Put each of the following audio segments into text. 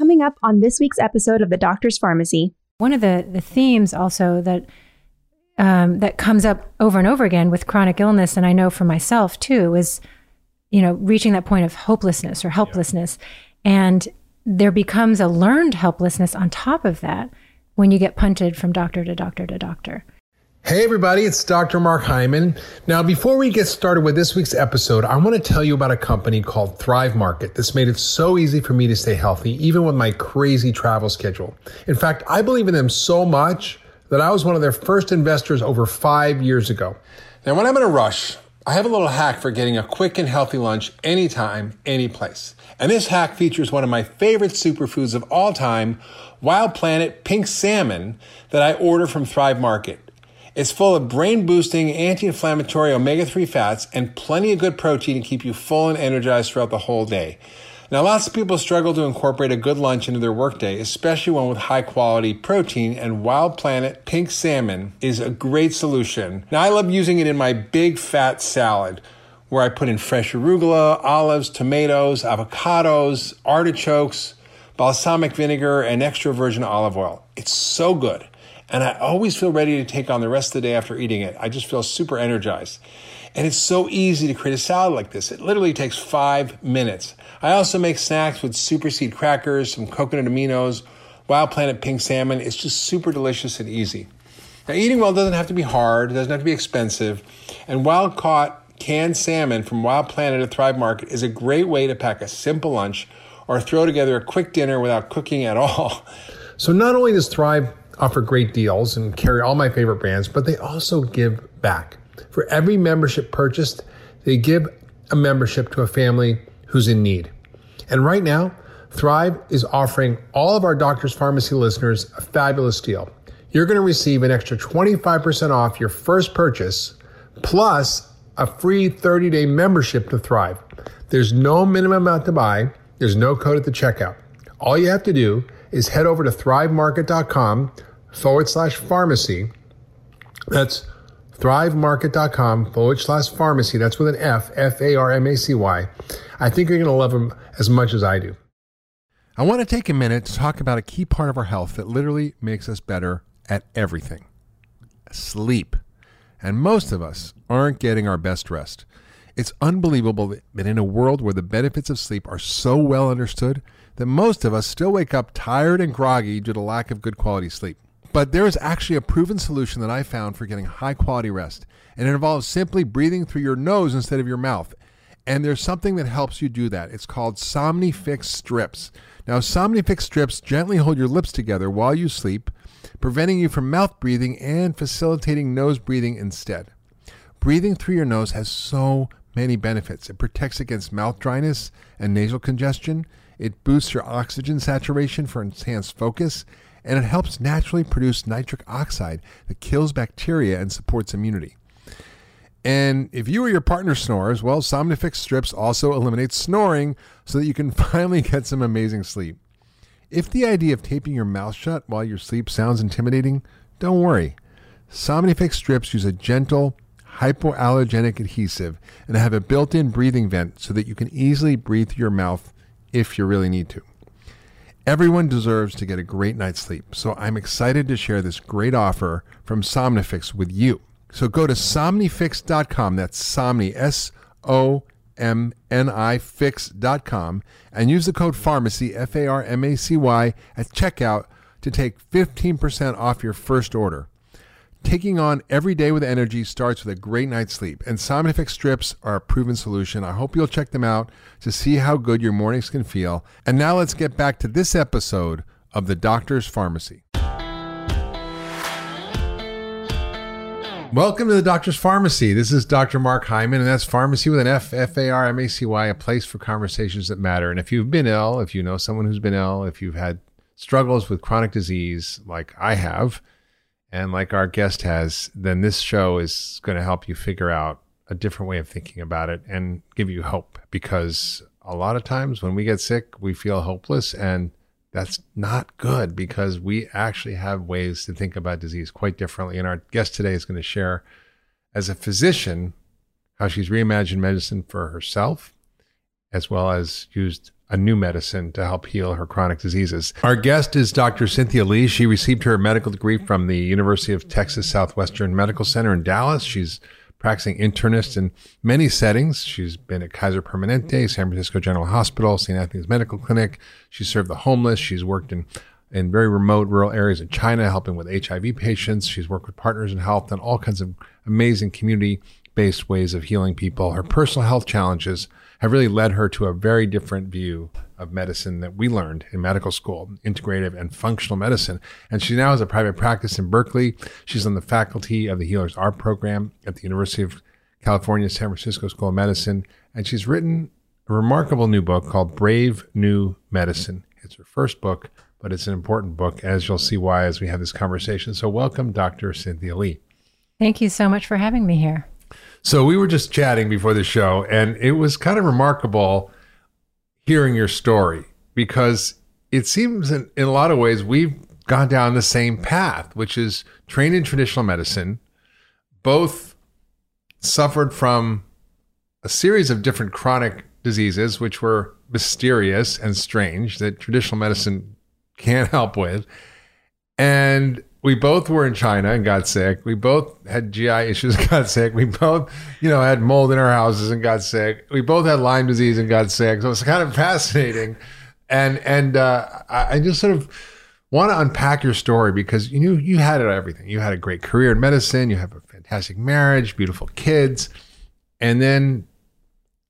Coming up on this week's episode of The Doctor's Farmacy. One of the, the themes also that um, that comes up over and over again with chronic illness, and I know for myself too, is you know reaching that point of hopelessness or helplessness, yeah. and there becomes a learned helplessness on top of that when you get punted from doctor to doctor to doctor. Hey, everybody, it's Dr. Mark Hyman. Now, before we get started with this week's episode, I want to tell you about a company called Thrive Market that's made it so easy for me to stay healthy, even with my crazy travel schedule. In fact, I believe in them so much that I was one of their first investors over five years ago. Now, when I'm in a rush, I have a little hack for getting a quick and healthy lunch anytime, any place. And this hack features one of my favorite superfoods of all time, Wild Planet Pink Salmon, that I order from Thrive Market. It's full of brain boosting, anti inflammatory omega 3 fats and plenty of good protein to keep you full and energized throughout the whole day. Now, lots of people struggle to incorporate a good lunch into their workday, especially one with high quality protein, and Wild Planet pink salmon is a great solution. Now, I love using it in my big fat salad where I put in fresh arugula, olives, tomatoes, avocados, artichokes, balsamic vinegar, and extra virgin olive oil. It's so good. And I always feel ready to take on the rest of the day after eating it. I just feel super energized. And it's so easy to create a salad like this. It literally takes five minutes. I also make snacks with super seed crackers, some coconut aminos, Wild Planet pink salmon. It's just super delicious and easy. Now, eating well doesn't have to be hard, it doesn't have to be expensive. And wild caught canned salmon from Wild Planet at Thrive Market is a great way to pack a simple lunch or throw together a quick dinner without cooking at all. So, not only does Thrive offer great deals and carry all my favorite brands, but they also give back. For every membership purchased, they give a membership to a family who's in need. And right now, Thrive is offering all of our Doctor's Farmacy listeners a fabulous deal. You're going to receive an extra 25% off your first purchase, plus a free 30 day membership to Thrive. There's no minimum amount to buy, there's no code at the checkout. All you have to do is head over to thrivemarket.com forward slash pharmacy. That's thrivemarket.com forward slash pharmacy. That's with an F, F A R M A C Y. I think you're going to love them as much as I do. I want to take a minute to talk about a key part of our health that literally makes us better at everything sleep. And most of us aren't getting our best rest. It's unbelievable that in a world where the benefits of sleep are so well understood, that most of us still wake up tired and groggy due to lack of good quality sleep. But there is actually a proven solution that I found for getting high quality rest, and it involves simply breathing through your nose instead of your mouth. And there's something that helps you do that. It's called Somnifix strips. Now, Somnifix strips gently hold your lips together while you sleep, preventing you from mouth breathing and facilitating nose breathing instead. Breathing through your nose has so many benefits. It protects against mouth dryness and nasal congestion. It boosts your oxygen saturation for enhanced focus and it helps naturally produce nitric oxide that kills bacteria and supports immunity. And if you or your partner snores, well, Somnifix strips also eliminate snoring so that you can finally get some amazing sleep. If the idea of taping your mouth shut while you sleep sounds intimidating, don't worry. Somnifix strips use a gentle, hypoallergenic adhesive and have a built in breathing vent so that you can easily breathe through your mouth if you really need to. Everyone deserves to get a great night's sleep, so I'm excited to share this great offer from Somnifix with you. So go to somnifix.com, that's Somni, S O M N I Fix.com, and use the code PHARMACY, F A R M A C Y, at checkout to take 15% off your first order. Taking on every day with energy starts with a great night's sleep, and Somnifix strips are a proven solution. I hope you'll check them out to see how good your mornings can feel. And now let's get back to this episode of The Doctor's Farmacy. Welcome to the Doctor's Farmacy. This is Dr. Mark Hyman, and that's pharmacy with an F, F A R M A C Y, a place for conversations that matter. And if you've been ill, if you know someone who's been ill, if you've had struggles with chronic disease like I have, and like our guest has, then this show is going to help you figure out a different way of thinking about it and give you hope because a lot of times when we get sick, we feel hopeless and that's not good because we actually have ways to think about disease quite differently. And our guest today is going to share, as a physician, how she's reimagined medicine for herself, as well as used a new medicine to help heal her chronic diseases. Our guest is Dr. Cynthia Li. She received her medical degree from the University of Texas Southwestern Medical Center in Dallas. She's practicing internist in many settings. She's been at Kaiser Permanente, San Francisco General Hospital, St. Anthony's Medical Clinic. She's served the homeless. She's worked in in very remote rural areas in China, helping with HIV patients. She's worked with partners in health and all kinds of amazing community based ways of healing people. Her personal health challenges have really led her to a very different view of medicine that we learned in medical school, integrative and functional medicine. And she now has a private practice in Berkeley. She's on the faculty of the Healers Art program at the University of California, San Francisco School of Medicine. And she's written a remarkable new book called Brave New Medicine. It's her first book, but it's an important book, as you'll see why as we have this conversation. So, welcome, Dr. Cynthia Li. Thank you so much for having me here. So we were just chatting before the show, and it was kind of remarkable hearing your story because it seems in, in a lot of ways we've gone down the same path, which is trained in traditional medicine, both suffered from a series of different chronic diseases, which were mysterious and strange that traditional medicine can't help with. And we both were in China and got sick. We both had GI issues and got sick. We both, you know, had mold in our houses and got sick. We both had Lyme disease and got sick. So it's kind of fascinating. And and uh, I just sort of want to unpack your story because you knew you had it everything. You had a great career in medicine. You have a fantastic marriage, beautiful kids, and then,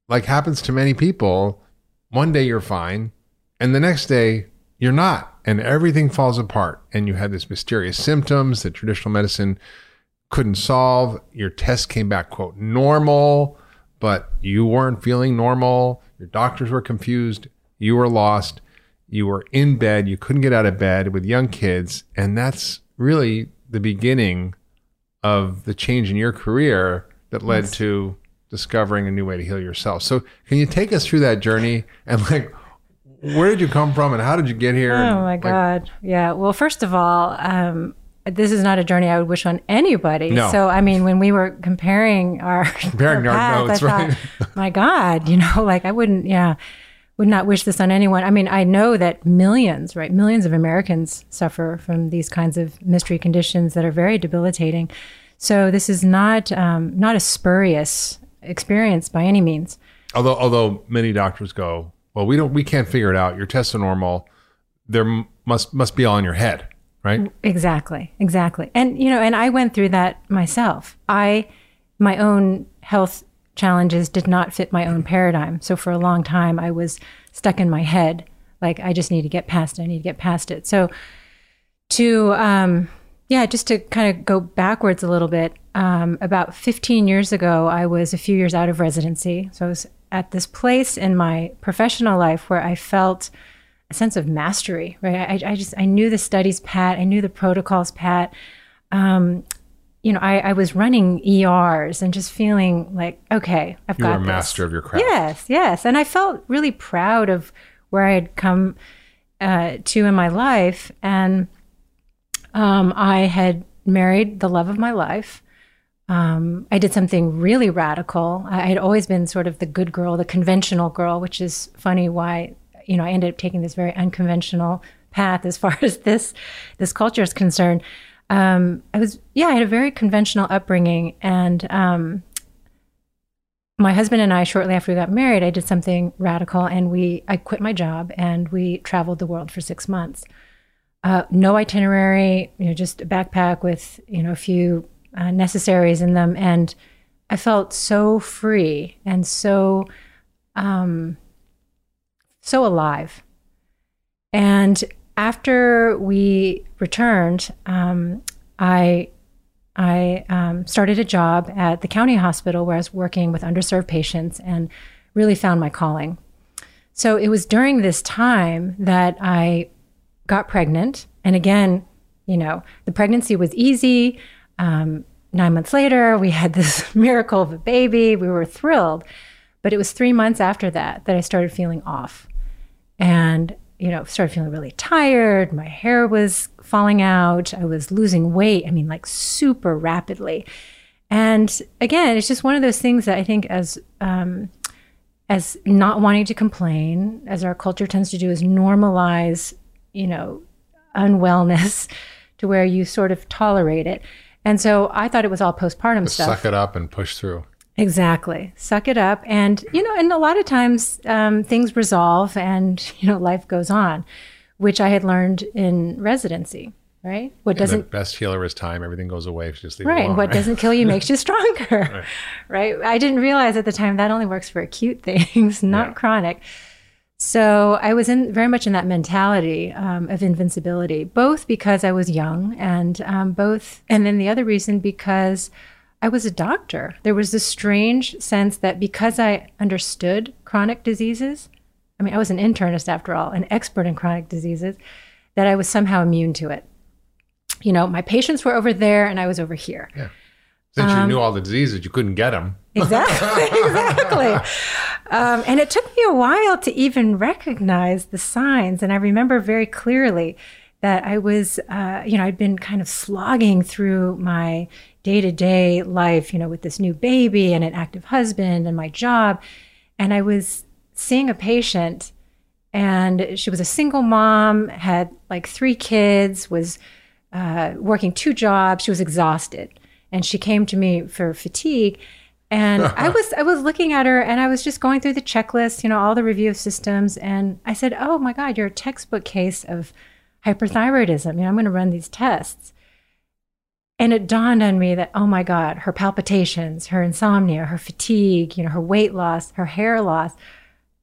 like happens to many people, one day you're fine, and the next day you're not and everything falls apart and you had this mysterious symptoms that traditional medicine couldn't solve. Your test came back quote normal but you weren't feeling normal. Your doctors were confused. You were lost. You were in bed. You couldn't get out of bed with young kids and that's really the beginning of the change in your career that led yes. to discovering a new way to heal yourself. So can you take us through that journey and like where did you come from and how did you get here? Oh my like, God. Yeah. Well, first of all, um, this is not a journey I would wish on anybody. No. So, I mean, when we were comparing our comparing our, path, notes, I right? Thought, my God, you know, like I wouldn't, yeah, would not wish this on anyone. I mean, I know that millions, right, millions of Americans suffer from these kinds of mystery conditions that are very debilitating. So, this is not um, not a spurious experience by any means. Although, although many doctors go, well, we don't, we can't figure it out. Your tests are normal. There must must be all in your head, right? Exactly, exactly. And you know, and I went through that myself. I, my own health challenges did not fit my own paradigm. So for a long time, I was stuck in my head. Like I just need to get past it. I need to get past it. So to um, yeah, just to kind of go backwards a little bit. Um, about 15 years ago, I was a few years out of residency. So I was at this place in my professional life where I felt a sense of mastery, right? I, I just, I knew the studies pat, I knew the protocols pat. Um, you know, I, I was running ERs and just feeling like, okay, I've you got were a master of your craft. Yes, yes. And I felt really proud of where I had come uh, to in my life. And um, I had married the love of my life. Um, I did something really radical. I had always been sort of the good girl, the conventional girl, which is funny why you know I ended up taking this very unconventional path as far as this this culture is concerned. Um, I was yeah, I had a very conventional upbringing, and um, my husband and I, shortly after we got married, I did something radical, and we I quit my job and we traveled the world for six months. Uh, no itinerary, you know, just a backpack with you know a few uh, necessaries in them. And I felt so free and so, um, so alive. And after we returned, um, I I um, started a job at the county hospital where I was working with underserved patients and really found my calling. So it was during this time that I got pregnant. And again, you know, the pregnancy was easy. Um, nine months later, we had this miracle of a baby. We were thrilled. But it was three months after that that I started feeling off. And, you know, started feeling really tired. My hair was falling out. I was losing weight. I mean, like super rapidly. And again, it's just one of those things that I think as, um, as not wanting to complain, as our culture tends to do, is normalize, you know, unwellness to where you sort of tolerate it. And so I thought it was all postpartum Just stuff. suck it up and push through. Exactly. Suck it up. And, you know, and a lot of times um, things resolve and, you know, life goes on, which I had learned in residency, right? What And the doesn't, best healer is time. Everything goes away if you just leave right. alone. What doesn't kill you makes you stronger, right. I didn't realize at the time that only works for acute things, not Yeah. chronic. So I was in very much in that mentality um, of invincibility, both because I was young and um, both, and then the other reason because I was a doctor. There was this strange sense that because I understood chronic diseases, I mean, I was an internist after all, an expert in chronic diseases, that I was somehow immune to it. You know, my patients were over there and I was over here. Yeah. Since Um, you knew all the diseases, you couldn't get them. Exactly. exactly. Um, and it took me a while to even recognize the signs. And I remember very clearly that I was, uh, you know, I'd been kind of slogging through my day to day life, you know, with this new baby and an active husband and my job. And I was seeing a patient, and she was a single mom, had like three kids, was uh, working two jobs. She was exhausted, and she came to me for fatigue. And I was I was looking at her, and I was just going through the checklist, you know, all the review of systems, and I said, "Oh my God, you're a textbook case of hyperthyroidism. You know, I'm going to run these tests." And it dawned on me that, oh my God, her palpitations, her insomnia, her fatigue, you know, her weight loss, her hair loss.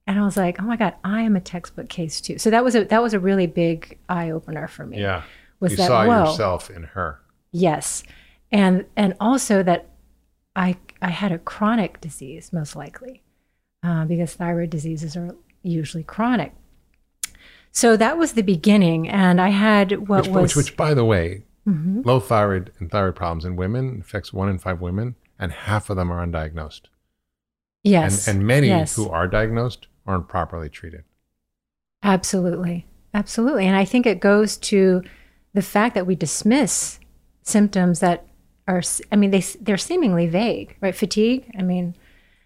And I was like, oh my God, I am a textbook case too. So that was a that was a really big eye opener for me. Yeah. Was you that saw whoa. yourself in her. Yes. And and also that I I had a chronic disease most likely. Uh, because thyroid diseases are usually chronic. So that was the beginning and I had what Which, was which, which, by the way, Mhm. low thyroid and thyroid problems in women affects one in five women, and half of them are undiagnosed. yes. And, and many yes. who are diagnosed aren't properly treated. Absolutely. Absolutely. And I think it goes to the fact that we dismiss symptoms that are, i mean, they they're seemingly vague, right? Fatigue. I mean,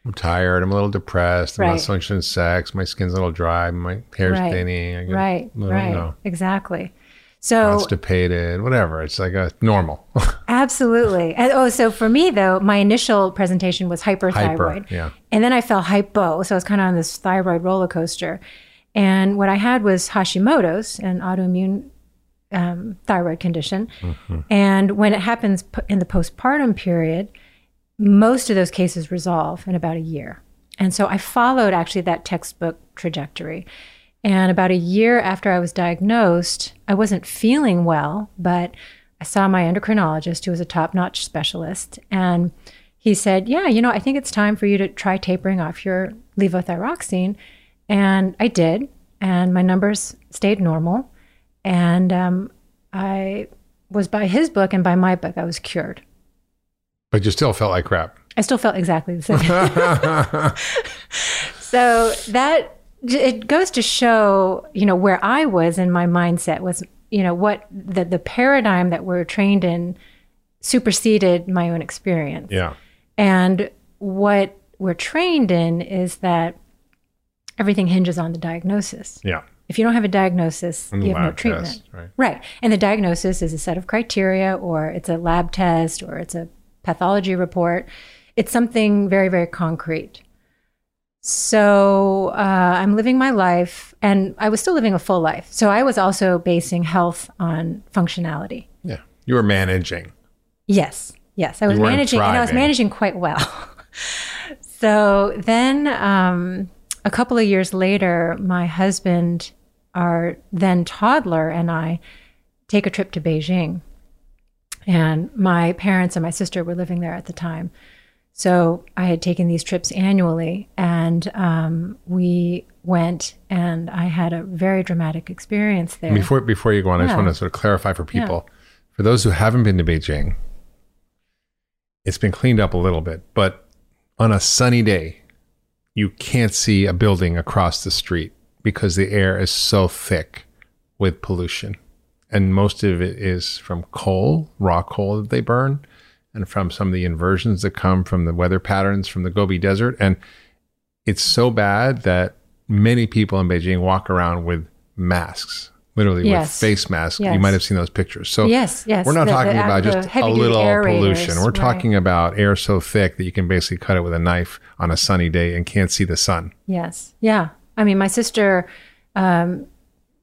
I'm tired. I'm a little depressed. I'm Right. not functioning sex. My skin's a little dry. My hair's Right. thinning. I get right, right. You know, Exactly. So constipated, whatever. It's like a normal. absolutely. And, oh, so for me though, my initial presentation was hyperthyroid. Hyper. Yeah. And then I fell hypo. So I was kind of on this thyroid roller coaster. And what I had was Hashimoto's, an autoimmune um, thyroid condition. And when it happens in the postpartum period, most of those cases resolve in about a year. And so I followed actually that textbook trajectory. And about a year after I was diagnosed, I wasn't feeling well, but I saw my endocrinologist, who was a top notch specialist. And he said, Yeah, you know, I think it's time for you to try tapering off your levothyroxine. And I did. And my numbers stayed normal. And um, I was by his book and by my book, I was cured. But you still felt like crap. I still felt exactly the same. so that it goes to show, you know, where I was in my mindset was, you know, what the the paradigm that we're trained in superseded my own experience. yeah. And what we're trained in is that everything hinges on the diagnosis. Yeah. If you don't have a diagnosis, And you have no treatment. test, right. Right. And the diagnosis is a set of criteria, or it's a lab test, or it's a pathology report. It's something very, very concrete. So uh, I'm living my life, and I was still living a full life. So I was also basing health on functionality. Yeah. You were managing. Yes, yes, I was managing, and I was managing quite well. so then, um, a couple of years later, my husband, our then toddler, and I take a trip to Beijing. And my parents and my sister were living there at the time. So I had taken these trips annually, and um, we went, and I had a very dramatic experience there. Before before you go on, I just want to sort of clarify for people. For those who haven't been to Beijing, it's been cleaned up a little bit, but on a sunny day, you can't see a building across the street because the air is so thick with pollution. And most of it is from coal, raw coal that they burn, and from some of the inversions that come from the weather patterns from the Gobi Desert. And it's so bad that many people in Beijing walk around with masks, literally with face masks. You might have seen those pictures. So Yes, yes. we're not The- talking the- about the just a little pollution. We're right. talking about air so thick that you can basically cut it with a knife on a sunny day and can't see the sun. Yes. Yeah. I mean, my sister um,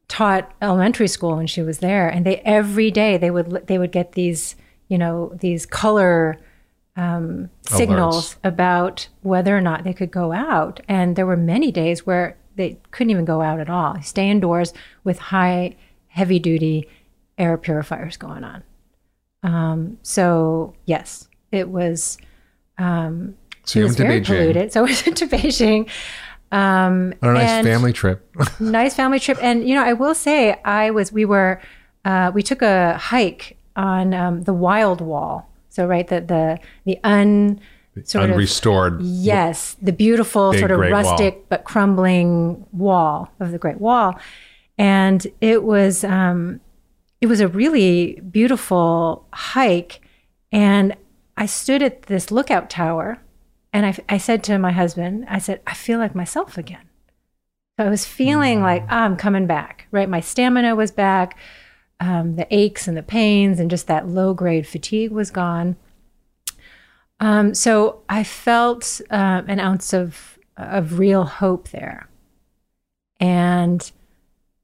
taught elementary school when she was there, and they every day they would they would get these you know these color um, signals about whether or not they could go out, and there were many days where they couldn't even go out at all. Stay indoors with high heavy duty air purifiers going on. Um, so yes, it was. Um, So it you was went to very Beijing polluted. So I went to Beijing. Um, on a nice family trip. nice family trip. And you know, I will say, I was. We were. Uh, we took a hike on um, the Wild Wall. So right, the the the un sort of Unrestored. yes, the beautiful sort of Great Wall. rustic but crumbling wall of the Great Wall, and it was um, it was a really beautiful hike, and I stood at this lookout tower, and I, I said to my husband, I said, I feel like myself again. So I was feeling like "Ah, I'm coming back, right? My stamina was back, um, the aches and the pains, and just that low grade fatigue was gone. Um, so I felt uh, an ounce of of real hope there, and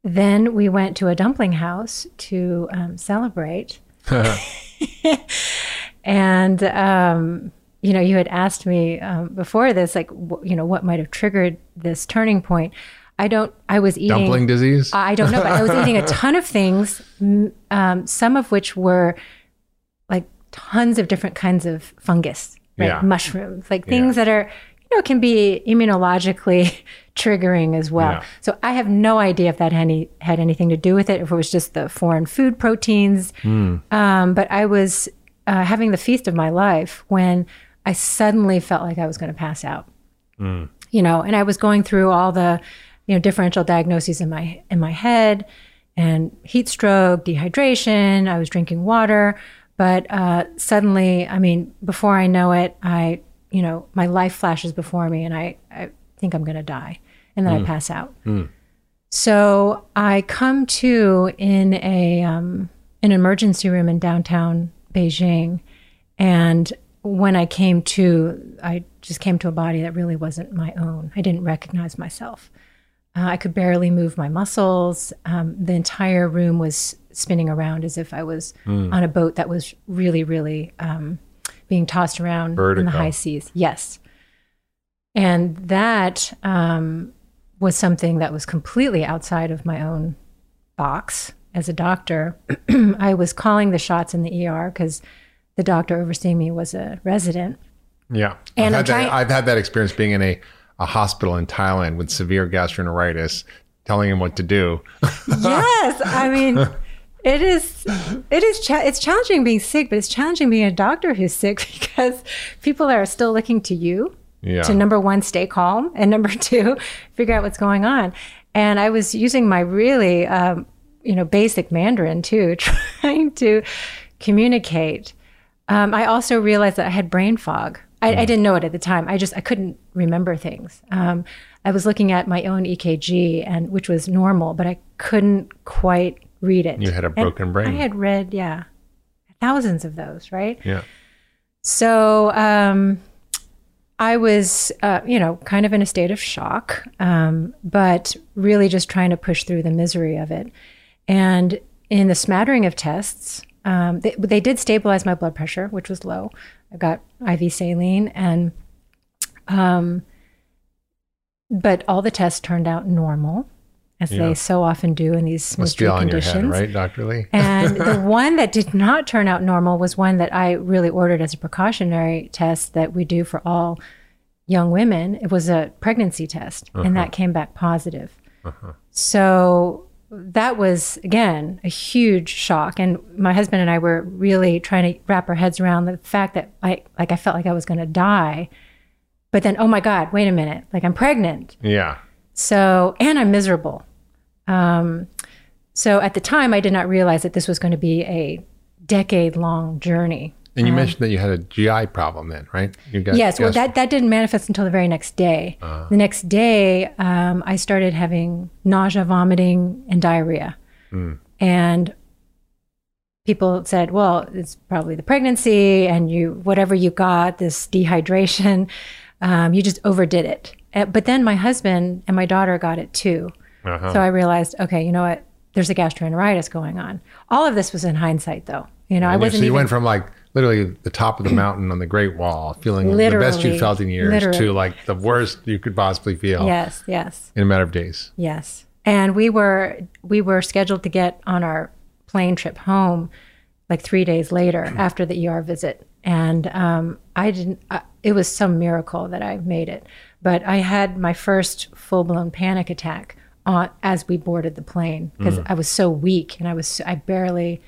then we went to a dumpling house to um, celebrate. and um, you know, you had asked me um, before this, like, you know, what might have triggered this turning point. I don't. I was eating Dumpling disease. I don't know, but I was eating a ton of things, um, some of which were like tons of different kinds of fungus, right? Yeah. Mushrooms, like things that are, you know, can be immunologically triggering as well. Yeah. So I have no idea if that had any had anything to do with it, if it was just the foreign food proteins. Hmm. Um, but I was uh, having the feast of my life when I suddenly felt like I was going to pass out. You know and i was going through all the you know differential diagnoses in my in my head and heat stroke dehydration i was drinking water. But uh, suddenly i mean before i know it i you know my life flashes before me and i, I think i'm going to die and then i pass out. So i come to in a um, an emergency room in downtown beijing and when I came to, I just came to a body that really wasn't my own. I didn't recognize myself. Uh, I could barely move my muscles. Um, the entire room was spinning around as if I was on a boat that was really, really um, being tossed around in the high seas. Yes. And that um, was something that was completely outside of my own box. As a doctor, I was calling the shots in the ER because the doctor overseeing me was a resident. Yeah. And I've, had that, I've had that experience being in a, a hospital in Thailand with severe gastroenteritis, telling him what to do. yes, I mean, it is. It is. Cha- it's challenging being sick, but it's challenging being a doctor who's sick because people are still looking to you Yeah. to number one, stay calm, and number two, figure out what's going on. And I was using my really, um, you know, basic Mandarin too, trying to communicate. Um, I also realized that I had brain fog. I, I didn't know it at the time. I just I couldn't remember things. Um, I was looking at my own EKG and which was normal, but I couldn't quite read it. You had a And broken brain. I had read, yeah, thousands of those, right? yeah. So um, I was, uh, you know, kind of in a state of shock, um, but really just trying to push through the misery of it. And in the smattering of tests, um, they, they did stabilize my blood pressure, which was low. I got IV saline, and um, but all the tests turned out normal, as Yeah. they so often do in these Must be mystery all in your conditions. head, right, Dr. Li? And the one that did not turn out normal was one that I really ordered as a precautionary test that we do for all young women. It was a pregnancy test, and that came back positive. So that was, again, a huge shock. And my husband and I were really trying to wrap our heads around the fact that I, like, I felt like I was going to die. But then, oh my God, wait a minute, like, I'm pregnant. yeah. So, and I'm miserable. Um, so at the time, I did not realize that this was going to be a decade long journey And you mentioned that you had a GI problem then, right? You got yes, well, that, that didn't manifest until the very next day. Uh. the next day, um, I started having nausea, vomiting, and diarrhea. Hmm. And people said, well, it's probably the pregnancy and you, whatever you got, this dehydration, um, you just overdid it. Uh, But then my husband and my daughter got it too. Uh-huh. So I realized, okay, you know what? There's a gastroenteritis going on. All of this was in hindsight, though. You know, I And you- wasn't so you even went from like literally the top of the mountain on the Great Wall, feeling the best you Literally, felt in years, literally. to like the worst you could possibly feel yes, yes. in a matter of days. Yes. And we were we were scheduled to get on our plane trip home like 3 days later after the ER visit. And um, I didn't uh, it was some miracle that I made it. But I had my first full-blown panic attack on as we boarded the plane because I was so weak and I was I barely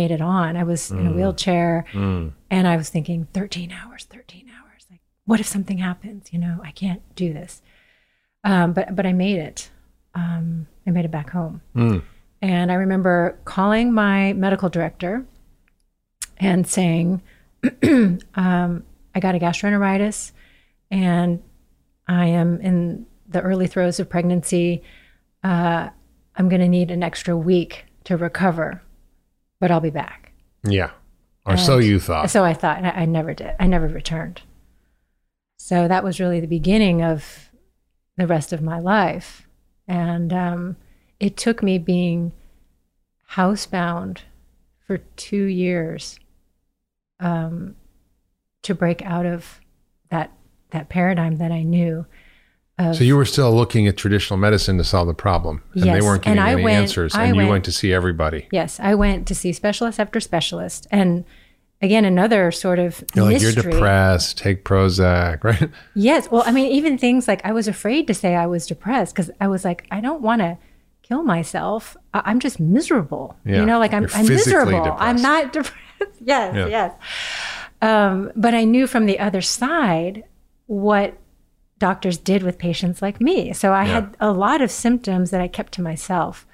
made it on. I was in a wheelchair and I was thinking 13 hours, 13 hours. Like what if something happens, you know? I can't do this. Um, but but I made it. Um, I made it back home. And I remember calling my medical director and saying, um, I got a gastroenteritis and I am in the early throes of pregnancy. Uh, I'm going to need an extra week to recover, but I'll be back. Yeah. Or so you thought. So I thought, and I, I never did. I never returned. So that was really the beginning of the rest of my life. And um, it took me being housebound for two years um, to break out of that that paradigm that I knew. Of, So you were still looking at traditional medicine to solve the problem, and they weren't I any went- answers, I and you went- went to see everybody. yes, I went to see specialist after specialist, and again another sort of You're like, mystery. you're depressed. Take Prozac, right? Yes. Well, I mean, even things like I was afraid to say I was depressed because I was like, I don't want to kill myself. I- I'm just miserable. Yeah. You know, like I'm, I'm miserable. I'm not depressed. yes, Yeah. yes. Um, but I knew from the other side what doctors did with patients like me. So I Yeah. had a lot of symptoms that I kept to myself.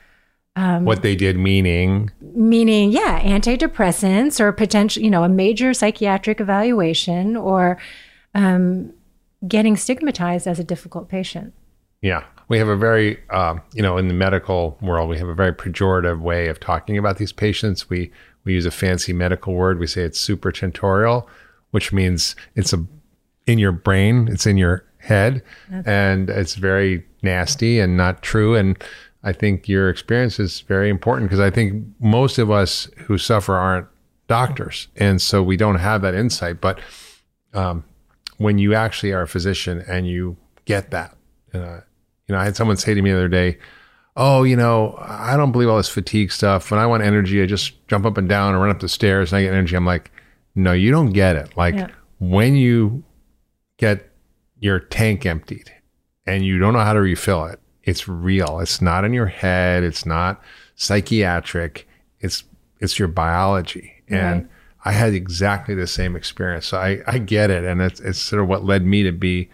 what they did, meaning Meaning, yeah, antidepressants or potential, you know, a major psychiatric evaluation or um, getting stigmatized as a difficult patient. Yeah. We have a very, um, you know, in the medical world, we have a very pejorative way of talking about these patients. We we use a fancy medical word. We say it's supratentorial, which means it's a in your brain, it's in your head, and it's very nasty and not true. And I think your experience is very important because I think most of us who suffer aren't doctors, and so we don't have that insight. But um, when you actually are a physician and you get that. Uh, you know, I had someone say to me the other day, "Oh, you know, I don't believe all this fatigue stuff. When I want energy, I just jump up and down and run up the stairs and I get energy." I'm like, "No, you don't get it. Like Yeah. when you get your tank emptied and you don't know how to refill it, it's real. It's not in your head. It's not psychiatric. It's it's your biology." And Right. I had exactly the same experience. So I, I get it. And it's, it's sort of what led me to be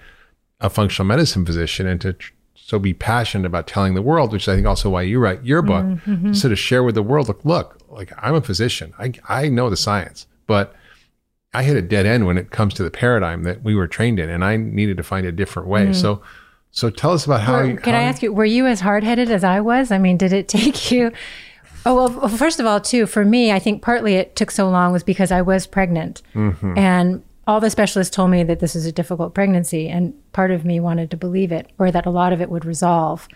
a functional medicine physician and to tr- so be passionate about telling the world, which I think also why you write your book, Mm-hmm. sort of share with the world, look, look, like I'm a physician. I, I know the science, but I hit a dead end when it comes to the paradigm that we were trained in and I needed to find a different way. So, so tell us about how, you, can how I ask you, were you as hard headed as I was? I mean, did it take you? Oh, well, well, first of all, too, for me, I think partly it took so long was because I was pregnant. Mm-hmm. And all the specialists told me that this is a difficult pregnancy. And part of me wanted to believe it or that a lot of it would resolve.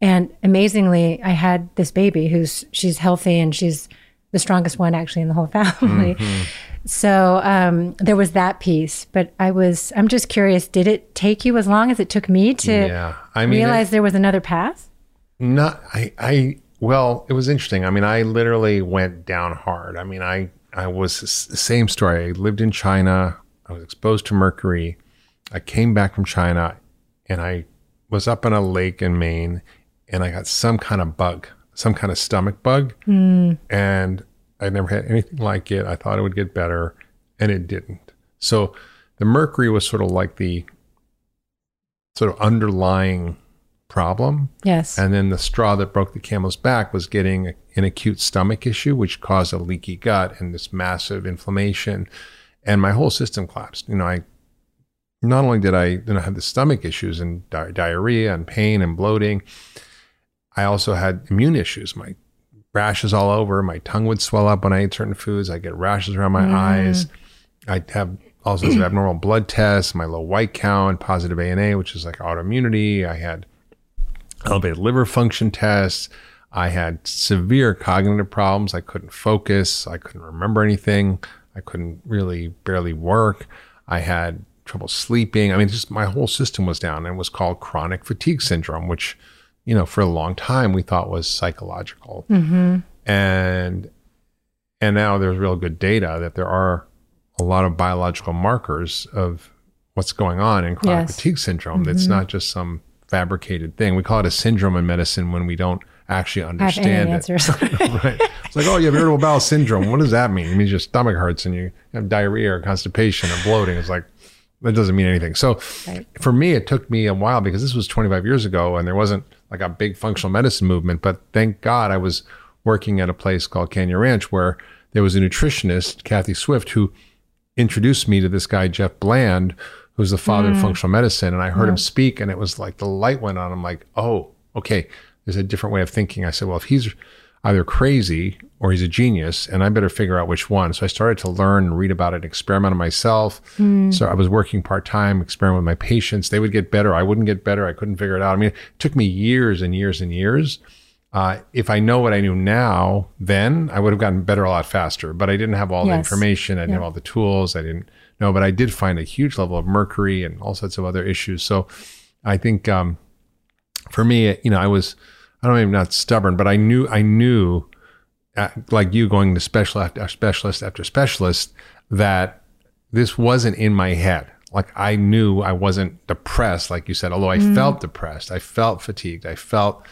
And amazingly, I had this baby who's she's healthy and she's the strongest one actually in the whole family. Mm-hmm. So um, there was that piece. But I was, I'm just curious, did it take you as long as it took me to yeah, I mean, it- realize there was another path? Not I I well, it was interesting. I mean, I literally went down hard. I mean, I I was the same story. I lived in China. I was exposed to mercury. I came back from China and I was up in a lake in Maine and I got some kind of bug, some kind of stomach bug. And I never had anything like it. I thought it would get better and it didn't. So the mercury was sort of like the sort of underlying problem. Yes. And then the straw that broke the camel's back was getting an acute stomach issue, which caused a leaky gut and this massive inflammation. And my whole system collapsed. You know, I not only did I you know, have the stomach issues and di- diarrhea and pain and bloating, I also had immune issues. My rashes all over. My tongue would swell up when I ate certain foods. I get rashes around my mm. eyes. I have all sorts of abnormal blood tests, my low white count, positive ANA, which is like autoimmunity. I had elevated liver function tests. I had severe cognitive problems. I couldn't focus. I couldn't remember anything. I couldn't really barely work. I had trouble sleeping. I mean, just my whole system was down and it was called chronic fatigue syndrome, which, you know, for a long time we thought was psychological. And and now there's real good data that there are a lot of biological markers of what's going on in chronic Yes. fatigue syndrome. That's not just some fabricated thing. We call it a syndrome in medicine when we don't actually understand it. right. It's like, oh, you have irritable bowel syndrome. What does that mean? It means your stomach hurts and you have diarrhea or constipation or bloating. It's like, that doesn't mean anything. So Right. for me, it took me a while because this was 25 years ago and there wasn't like a big functional medicine movement. But thank God I was working at a place called Canyon Ranch where there was a nutritionist, Kathie Swift, who introduced me to this guy, Jeff Bland, who's the father of mm. functional medicine. And I heard him speak and it was like the light went on. I'm like, oh, okay, there's a different way of thinking. I said, well, if he's either crazy or he's a genius, and I better figure out which one. So I started to learn and read about it, experiment on myself. So I was working part time, experiment with my patients. They would get better. I wouldn't get better. I couldn't figure it out. I mean, it took me years and years and years. Uh, if I know what I knew now, then I would have gotten better a lot faster. But I didn't have all the information. I didn't have all the tools. I didn't know, but I did find a huge level of mercury and all sorts of other issues. So I think um, for me, you know, I was, I don't even not stubborn, but I knew, I knew, uh, like you going to specialist after specialist after specialist, that this wasn't in my head. Like I knew I wasn't depressed, like you said, although I felt depressed, I felt fatigued, I felt,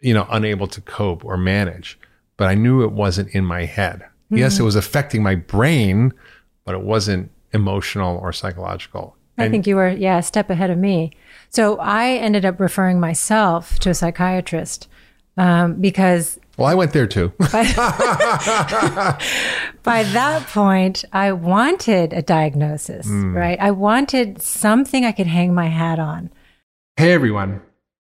you know, unable to cope or manage, but I knew it wasn't in my head. Yes, it was affecting my brain, but it wasn't emotional or psychological. I think you were, yeah, a step ahead of me. So I ended up referring myself to a psychiatrist um, because Well, I went there too. by that point, I wanted a diagnosis, right? I wanted something I could hang my hat on. Hey everyone.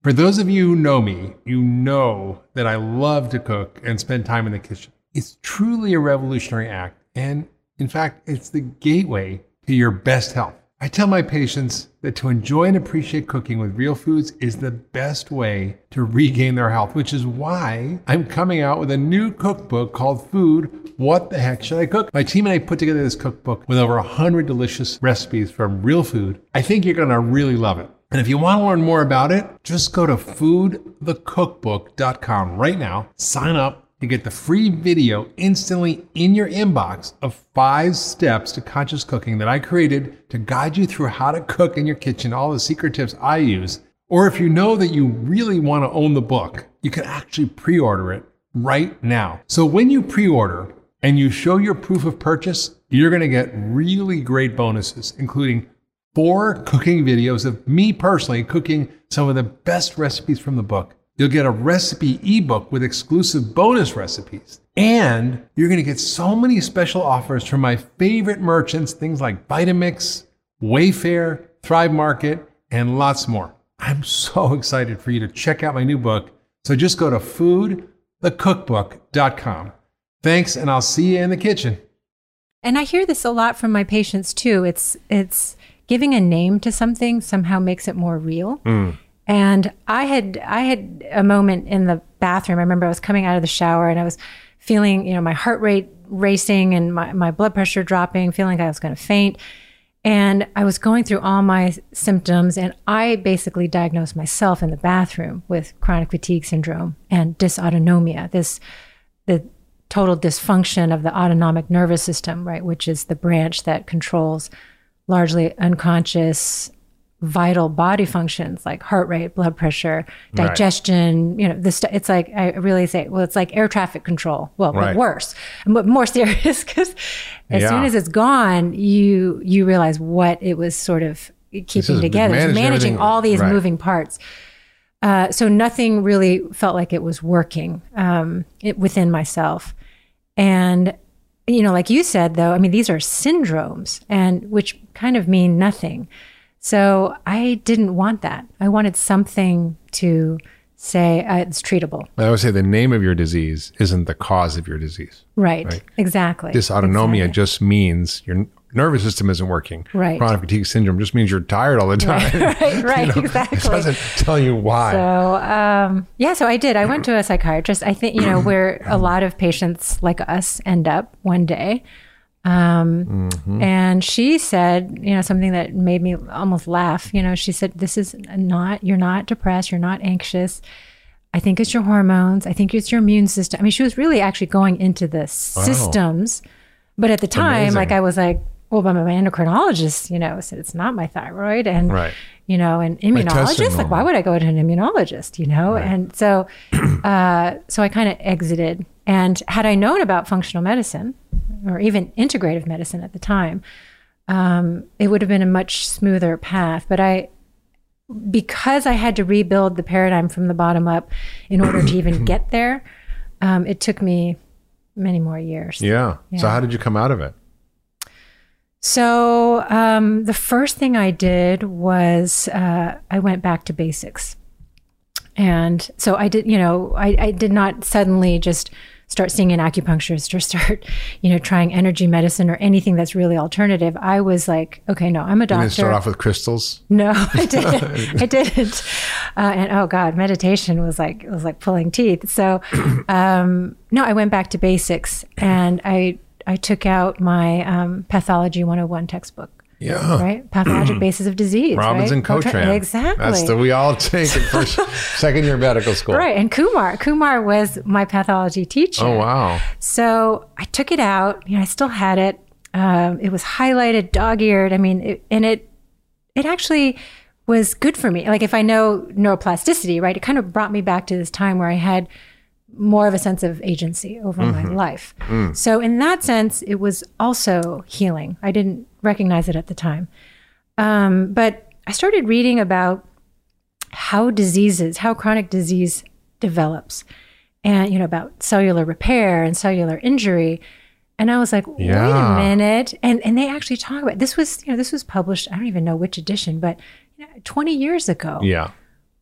For those of you who know me, you know that I love to cook and spend time in the kitchen. It's truly a revolutionary act. And in fact, it's the gateway to your best health. I tell my patients that to enjoy and appreciate cooking with real foods is the best way to regain their health, which is why I'm coming out with a new cookbook called Food What the Heck Should I Cook? My team and I put together this cookbook with over 100 delicious recipes from real food. I think you're going to really love it. And if you want to learn more about it, just go to foodthecookbook.com right now, sign up, to get the free video instantly in your inbox of five steps to conscious cooking that I created to guide you through how to cook in your kitchen, all the secret tips I use. Or if you know that you really want to own the book, you can actually pre order it right now. So when you pre order and you show your proof of purchase, you're going to get really great bonuses, including four cooking videos of me personally cooking some of the best recipes from the book. You'll get a recipe ebook with exclusive bonus recipes. And you're going to get so many special offers from my favorite merchants, things like Vitamix, Wayfair, Thrive Market, and lots more. I'm so excited for you to check out my new book. So just go to foodthecookbook.com. Thanks, and I'll see you in the kitchen. And I hear this a lot from my patients too. It's it's giving a name to something somehow makes it more real. Hmm. And I had I had a moment in the bathroom. I remember I was coming out of the shower and I was feeling, you know, my heart rate racing and my, my blood pressure dropping, feeling like I was going to faint. And I was going through all my symptoms, and I basically diagnosed myself in the bathroom with chronic fatigue syndrome and dysautonomia, this the total dysfunction of the autonomic nervous system, right, which is the branch that controls largely unconscious vital body functions like heart rate, blood pressure, Right. digestion, you know, this it's like I really say, well, it's like air traffic control. Well, Right. but worse, but more serious because as Yeah. soon as it's gone, you you realize what it was sort of keeping together, managing managing all these right. moving parts. Uh, so nothing really felt like it was working um, it, within myself. And, you know, like you said, though, I mean, these are syndromes, and which kind of mean nothing. So I didn't want that. I wanted something to say uh, it's treatable. I would say the name of your disease isn't the cause of your disease. Right. right. Exactly. Dysautonomia exactly. just means your nervous system isn't working. Right. Chronic fatigue syndrome just means you're tired all the time. Right. Right. right you know, exactly. It doesn't tell you why. So um, yeah. So I did. I went to a psychiatrist. I think you know where a lot of patients like us end up one day. Um, mm-hmm. And she said, you know, something that made me almost laugh. You know, she said, "This is not. You're not depressed. You're not anxious. I think it's your hormones. I think it's your immune system." I mean, she was really actually going into the wow. systems. But at the time, Amazing. like I was like, well, but my endocrinologist, you know, said it's not my thyroid, and right. you know, an immunologist, like why would I go to an immunologist, you know? Right. And so, uh, so I kind of exited. And had I known about functional medicine, or even integrative medicine at the time, um, it would have been a much smoother path. But I, because I had to rebuild the paradigm from the bottom up in order to even get there, um, it took me many more years. Yeah. yeah. So how did you come out of it? So um, the first thing I did was uh, I went back to basics, and so I did. You know, I, I did not suddenly just start seeing an acupuncturist or start, you know, trying energy medicine or anything that's really alternative. I was like, okay, no, I'm a doctor. You didn't start off with crystals? No, I didn't. I didn't. Uh, and oh God, meditation was like, it was like pulling teeth. So, um, no, I went back to basics and I, I took out my um, pathology 101 textbook. Yeah. Right? Pathologic basis of disease. Robbins right? and Cotran. Exactly. That's the we all take in first, second year medical school. Right. And Kumar. Kumar was my pathology teacher. Oh, wow. So I took it out. You know, I still had it. Um, it was highlighted, dog eared. I mean, it, and it, it actually was good for me. Like if I know neuroplasticity, right, it kind of brought me back to this time where I had more of a sense of agency over mm-hmm. my life. Mm. So in that sense, it was also healing. I didn't recognize it at the time. Um, but I started reading about how diseases, how chronic disease develops, and you know about cellular repair and cellular injury. And I was like, yeah. wait a minute. And and they actually talk about this was you know this was published. I don't even know which edition, but you know, 20 years ago. Yeah.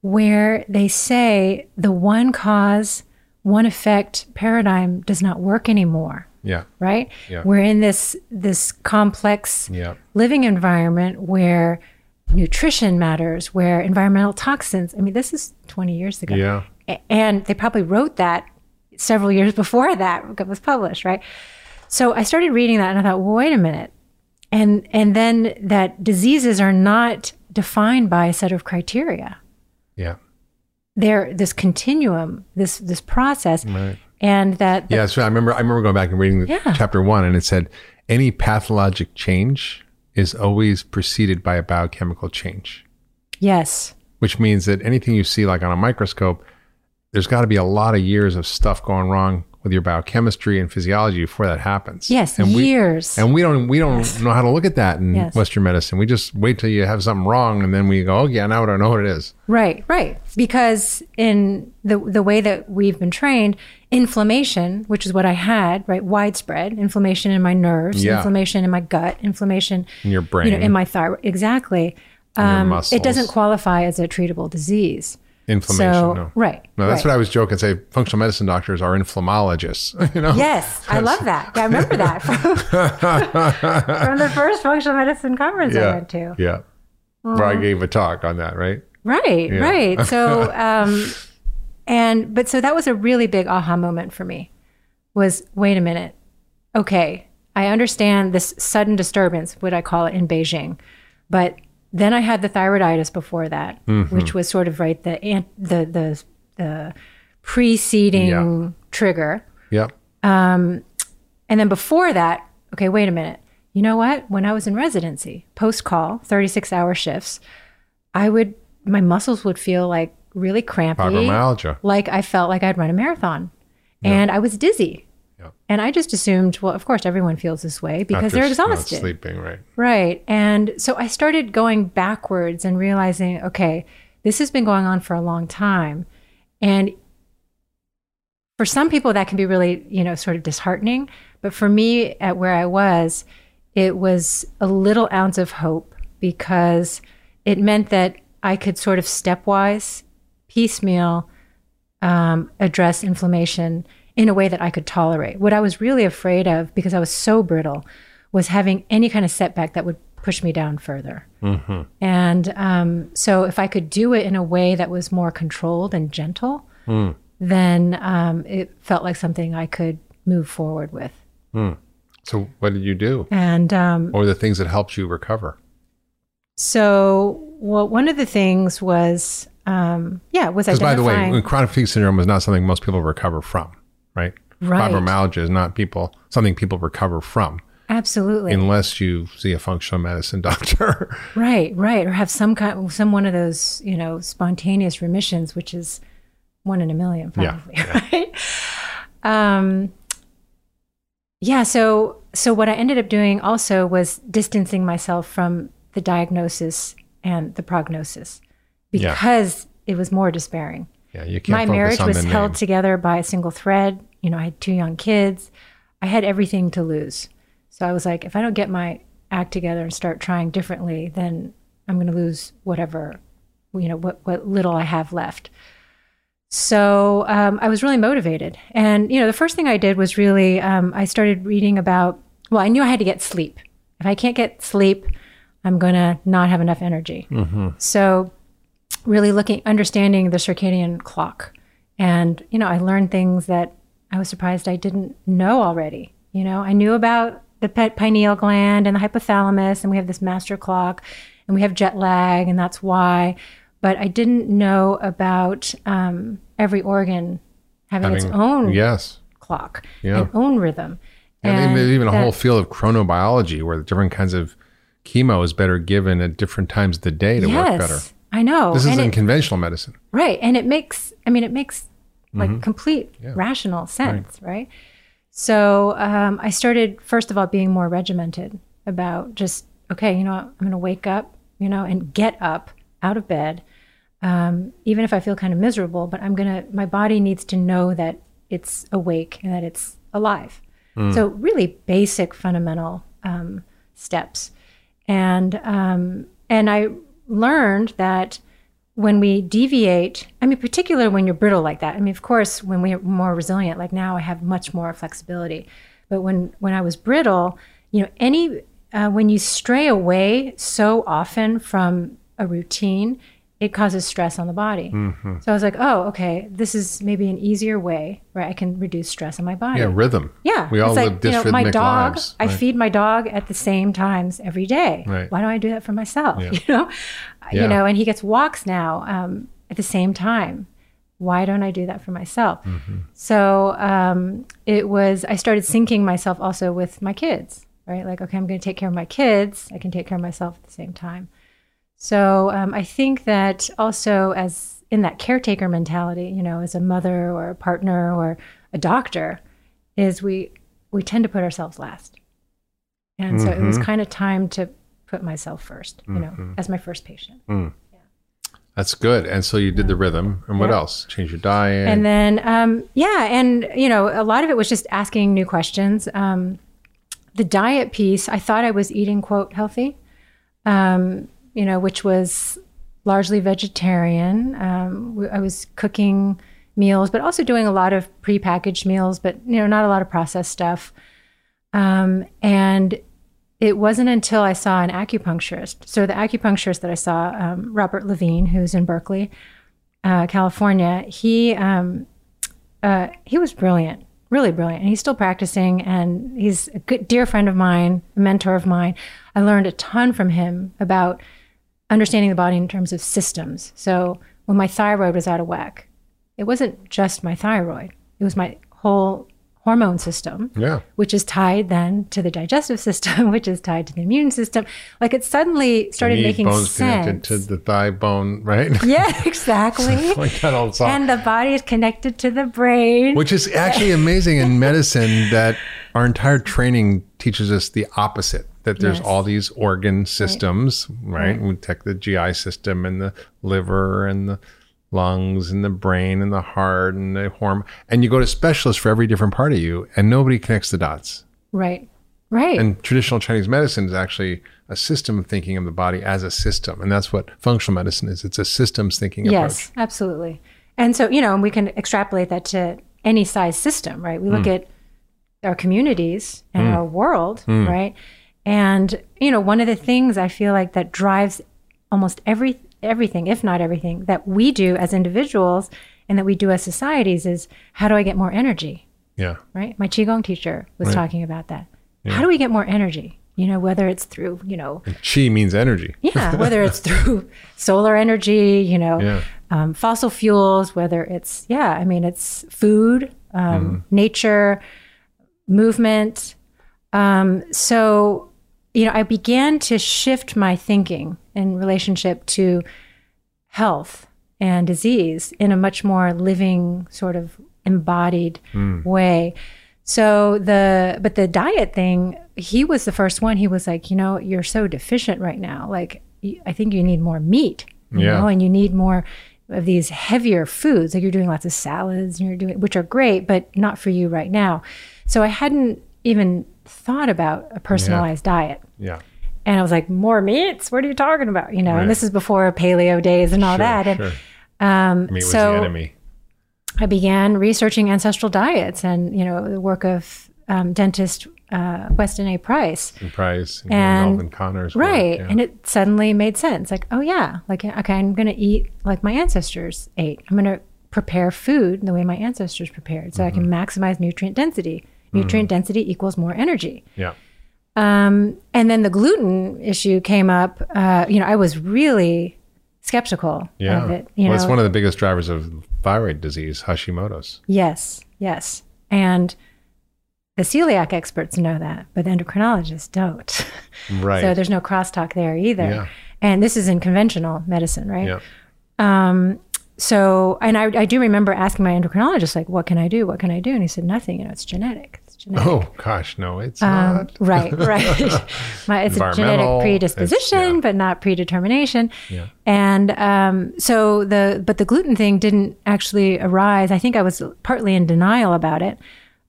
Where they say the one cause, one effect paradigm does not work anymore. Yeah. Right? Yeah. We're in this this complex yeah. living environment where nutrition matters, where environmental toxins. I mean, this is 20 years ago. Yeah. And they probably wrote that several years before that was published, right? So I started reading that and I thought, well, wait a minute. And and then that diseases are not defined by a set of criteria. Yeah. They're this continuum, this this process. Right and that the, yeah so i remember i remember going back and reading yeah. chapter one and it said any pathologic change is always preceded by a biochemical change yes which means that anything you see like on a microscope there's got to be a lot of years of stuff going wrong with your biochemistry and physiology before that happens. Yes, and years. We, and we don't we don't yes. know how to look at that in yes. Western medicine. We just wait till you have something wrong, and then we go, oh yeah, now I don't know what it is. Right, right. Because in the the way that we've been trained, inflammation, which is what I had, right, widespread inflammation in my nerves, yeah. inflammation in my gut, inflammation in your brain, you know, in my thyroid, exactly. Um, it doesn't qualify as a treatable disease. Inflammation. So, no. Right. No, that's right. what I was joking. Say functional medicine doctors are inflammologists. You know. Yes, I love that. Yeah, I remember that from, from the first functional medicine conference yeah, I went to. Yeah. Where I gave a talk on that, right? Right. Yeah. Right. So, um, and but so that was a really big aha moment for me. Was wait a minute. Okay, I understand this sudden disturbance, what I call it in Beijing, but then I had the thyroiditis before that, mm-hmm. which was sort of right the the the the preceding yeah. trigger. Yep. Um, and then before that, okay, wait a minute. You know what? When I was in residency, post call, 36 hour shifts, I would, my muscles would feel like really crampy. Fibromyalgia. Like I felt like I'd run a marathon. And I was dizzy. And I just assumed, well, of course, everyone feels this way because they're exhausted. sleeping, right? Right. And so I started going backwards and realizing, okay, this has been going on for a long time. And for some people, that can be really, you know, sort of disheartening. But for me, at where I was, it was a little ounce of hope because it meant that I could sort of stepwise, piecemeal, um, address inflammation in a way that I could tolerate. What I was really afraid of, because I was so brittle, was having any kind of setback that would push me down further. Mm-hmm. And um, so, if I could do it in a way that was more controlled and gentle, mm. then um, it felt like something I could move forward with. Mm. So, what did you do? And um, or the things that helped you recover? So, well, one of the things was, um, yeah, was identifying. Because, by the way, chronic fatigue syndrome is not something most people recover from, right? Right. Fibromyalgia is not people something people recover from. Absolutely. Unless you see a functional medicine doctor. right, right, or have some kind, some one of those, you know, spontaneous remissions, which is one in a million, probably. Yeah, yeah. Right. Um, yeah. So, so what I ended up doing also was distancing myself from the diagnosis and the prognosis because yeah. it was more despairing. Yeah, you can't. My marriage was held together by a single thread. You know, I had two young kids. I had everything to lose. So I was like, if I don't get my act together and start trying differently, then I'm going to lose whatever, you know, what, what little I have left. So um, I was really motivated. And, you know, the first thing I did was really, um, I started reading about, well, I knew I had to get sleep. If I can't get sleep, I'm going to not have enough energy. Mm-hmm. So really looking, understanding the circadian clock. And, you know, I learned things that I was surprised I didn't know already. You know, I knew about the pineal gland and the hypothalamus, and we have this master clock, and we have jet lag, and that's why. But I didn't know about um, every organ having, having, its own yes. clock, yeah. its own rhythm. And, and there's even a whole field of chronobiology where different kinds of chemo is better given at different times of the day to yes, work better. I know. This isn't conventional medicine. Right. And it makes, I mean, it makes like mm-hmm. complete yeah. rational sense, right? right? So um, I started, first of all, being more regimented about just, okay, you know, I'm going to wake up, you know, and get up out of bed, um, even if I feel kind of miserable, but I'm going to, my body needs to know that it's awake and that it's alive. Mm. So, really basic, fundamental um, steps. And, um, and I learned that when we deviate, I mean, particularly when you're brittle like that. I mean, of course, when we're more resilient, like now, I have much more flexibility. But when when I was brittle, you know, any uh, when you stray away so often from a routine, it causes stress on the body. Mm-hmm. So I was like, oh, okay, this is maybe an easier way where I can reduce stress on my body. Yeah, rhythm. Yeah, we all it's live like, you know, my dog. Lives, right? I feed my dog at the same times every day. Right. Why don't I do that for myself? Yeah. You know, yeah. you know, and he gets walks now um, at the same time. Why don't I do that for myself? Mm-hmm. So um, it was. I started syncing myself also with my kids. Right, like okay, I'm going to take care of my kids. I can take care of myself at the same time. So um, I think that also as in that caretaker mentality, you know, as a mother or a partner or a doctor, is we we tend to put ourselves last. And mm-hmm. so it was mm-hmm. kind of time to put myself first, you know, mm-hmm. as my first patient. Mm. That's good. And so you did the rhythm. And what yeah. else? Change your diet. And then, um, yeah. And, you know, a lot of it was just asking new questions. Um, the diet piece, I thought I was eating, quote, healthy. Um, you know, which was largely vegetarian. Um, I was cooking meals, but also doing a lot of prepackaged meals, but you know, not a lot of processed stuff. Um, and it wasn't until I saw an acupuncturist. So the acupuncturist that I saw, um, Robert Levine, who's in Berkeley, uh, California, he um, uh, he was brilliant, really brilliant, and he's still practicing. And he's a good dear friend of mine, a mentor of mine. I learned a ton from him about understanding the body in terms of systems. So when my thyroid was out of whack, it wasn't just my thyroid, it was my whole hormone system, yeah. which is tied then to the digestive system, which is tied to the immune system. Like it suddenly started making bones sense. connected to the thigh bone, right? Yeah, exactly. like that all the and the body is connected to the brain. Which is actually amazing in medicine that our entire training teaches us the opposite that there's Yes. all these organ systems, right? Right. We take the GI system and the liver and the lungs and the brain and the heart and the hormone, and you go to specialists for every different part of you, and nobody connects the dots. Right. Right. And traditional Chinese medicine is actually a system of thinking of the body as a system, and that's what functional medicine is. It's a systems thinking yes, approach. Yes, absolutely. And so, you know, and we can extrapolate that to any size system, right? We look Hmm. at our communities and our world, right? And, you know, one of the things I feel like that drives almost every everything, if not everything, that we do as individuals and that we do as societies is how do I get more energy? Yeah, right? My qigong teacher was Right. talking about that. How do we get more energy? You know, whether it's through, you know, chi means energy. yeah, whether it's through solar energy, you know, Yeah. um, fossil fuels, whether it's, yeah, I mean, it's food, um, nature, movement. Um, so, you know, I began to shift my thinking in relationship to health and disease in a much more living, sort of embodied hmm. way. So the but the diet thing, he was the first one. He was like, you know, you're so deficient right now. Like, I think you need more meat, you Yeah. know, and you need more of these heavier foods. Like you're doing lots of salads, and you're doing which are great, but not for you right now. So I hadn't even thought about a personalized diet. Yeah, And I was like, more meats? What are you talking about? You know, Right. and this is before paleo days and all Sure, that. And sure. um, was so. I began researching ancestral diets and, you know, the work of um, dentist uh, Weston A. Price. And Price and, And- Melvin Konner's work, Right. yeah. And it suddenly made sense. Like, oh, yeah, like, okay, I'm going to eat like my ancestors ate. I'm going to prepare food the way my ancestors prepared so I Mm-hmm. can maximize nutrient density. Nutrient density equals more energy. yeah. Um, and then the gluten issue came up. Uh, you know, I was really skeptical Yeah. of it. You well, know, it's one of the biggest drivers of thyroid disease, Hashimoto's. yes, yes, and the celiac experts know that, but the endocrinologists don't. Right. So there's no crosstalk there either. Yeah. And this is in conventional medicine, right? yeah. Um, so, and I, I do remember asking my endocrinologist, like, what can I do? What can I do? And he said, nothing. You know, it's genetic. It's genetic. Oh gosh, no, it's Um, not. right, right. My, it's a genetic predisposition, yeah. but not predetermination. Yeah. And um, so the but the gluten thing didn't actually arise. I think I was partly in denial about it.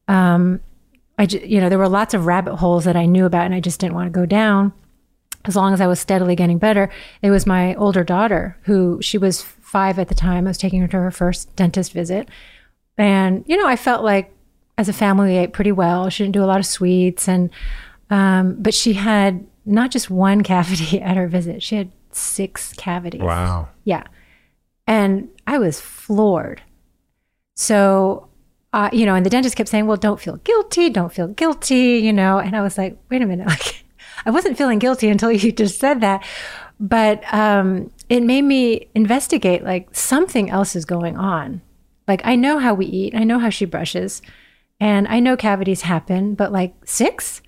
Um, I you know there were lots of rabbit holes that I knew about, and I just didn't want to go down. As long as I was steadily getting better, it was my older daughter who she was five at the time. I was taking her to her first dentist visit, and you know I felt like as a family we ate pretty well. She didn't do a lot of sweets, and um, but she had not just one cavity at her visit; she had six cavities. Wow. Yeah. And I was floored. So, uh, you know, and the dentist kept saying, well, don't feel guilty, don't feel guilty, you know. And I was like, wait a minute. Like, I wasn't feeling guilty until you just said that. But um, it made me investigate like something else is going on. Like, I know how we eat, I know how she brushes, and I know cavities happen, but like six?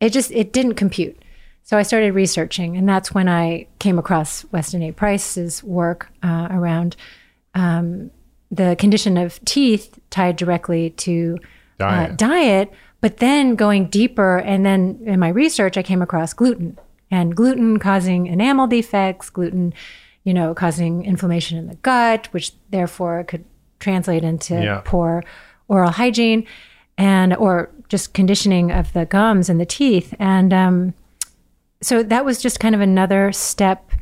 It just, it didn't compute. So I started researching, and that's when I came across Weston A. Price's work uh, around um, the condition of teeth tied directly to Diet. Uh, diet. But then going deeper, and then in my research, I came across gluten and gluten causing enamel defects, gluten, you know, causing inflammation in the gut, which therefore could translate into Yeah. poor oral hygiene and or just conditioning of the gums and the teeth. And um, so that was just kind of another step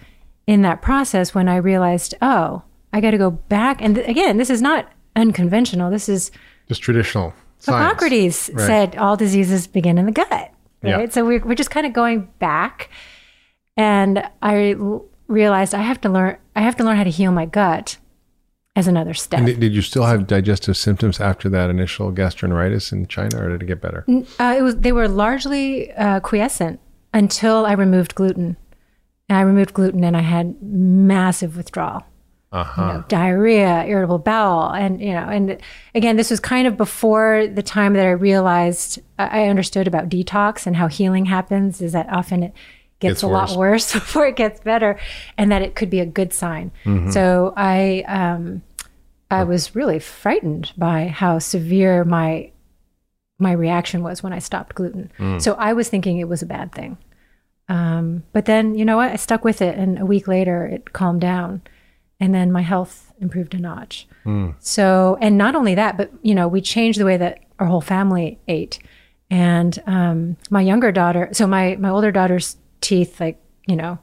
in that process when I realized, oh, I got to go back. And th- again, this is not unconventional. This is Just traditional science. Hippocrates Right. said all diseases begin in the gut. Right. Yeah. So we're, we're just kind of going back. And I realized I have to learn, I have to learn how to heal my gut as another step. And did, you still have digestive symptoms after that initial gastroenteritis in China, or did it get better? Uh, it was they were largely uh, quiescent until I removed gluten. And I removed gluten, and I had massive withdrawal, Uh you know, diarrhea, irritable bowel, and you know, and again, this was kind of before the time that I realized I understood about detox and how healing happens. Is that often it gets Gets a lot worse. worse before it gets better, and that it could be a good sign. So I um, I was really frightened by how severe my my reaction was when I stopped gluten. So I was thinking it was a bad thing. Um, but then, you know what? I stuck with it. And a week later, it calmed down. And then my health improved a notch. So, and not only that, but, you know, we changed the way that our whole family ate. And um, my younger daughter, so my, my older daughter's teeth, like, you know,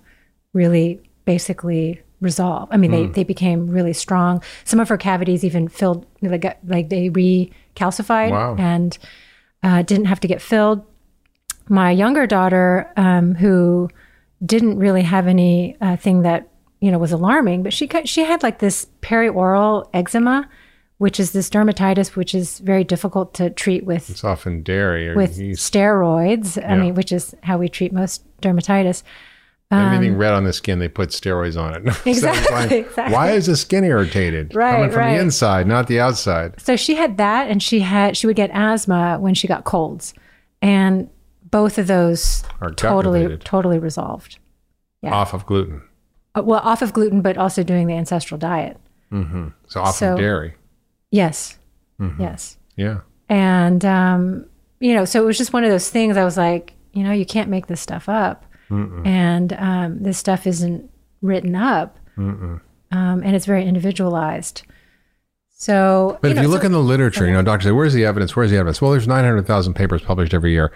really basically resolved. I mean, they, they became really strong. Some of her cavities even filled, like, like they recalcified Wow. and uh, didn't have to get filled my younger daughter, um, who didn't really have any uh, thing that you know was alarming, but she she had like this perioral eczema, which is this dermatitis, which is very difficult to treat with It's often dairy or with yeast. steroids. I mean, which is how we treat most dermatitis. Anything um, red on the skin, they put steroids on it. So Exactly, like, exactly. Why is the skin irritated? Right, Coming from right. the inside, not the outside. So she had that, and she had she would get asthma when she got colds, and both of those Are totally related. totally resolved. Yeah. Off of gluten. Uh, Well, off of gluten, but also doing the ancestral diet. So off So- of dairy. Yes, Mm-hmm. yes. Yeah. And, um, you know, so it was just one of those things I was like, you know, you can't make this stuff up. And um, this stuff isn't written up. Um, and it's very individualized. So, But if know, you look so- in the literature, you know, doctors say, where's the evidence? Where's the evidence? Well, there's 900,000 papers published every year.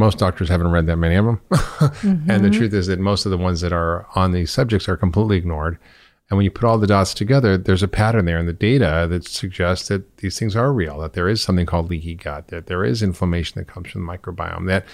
Most doctors haven't read that many of them. Mm-hmm. And the truth is that most of the ones that are on these subjects are completely ignored. And when you put all the dots together, there's a pattern there in the data that suggests that these things are real, that there is something called leaky gut, that there is inflammation that comes from the microbiome, that,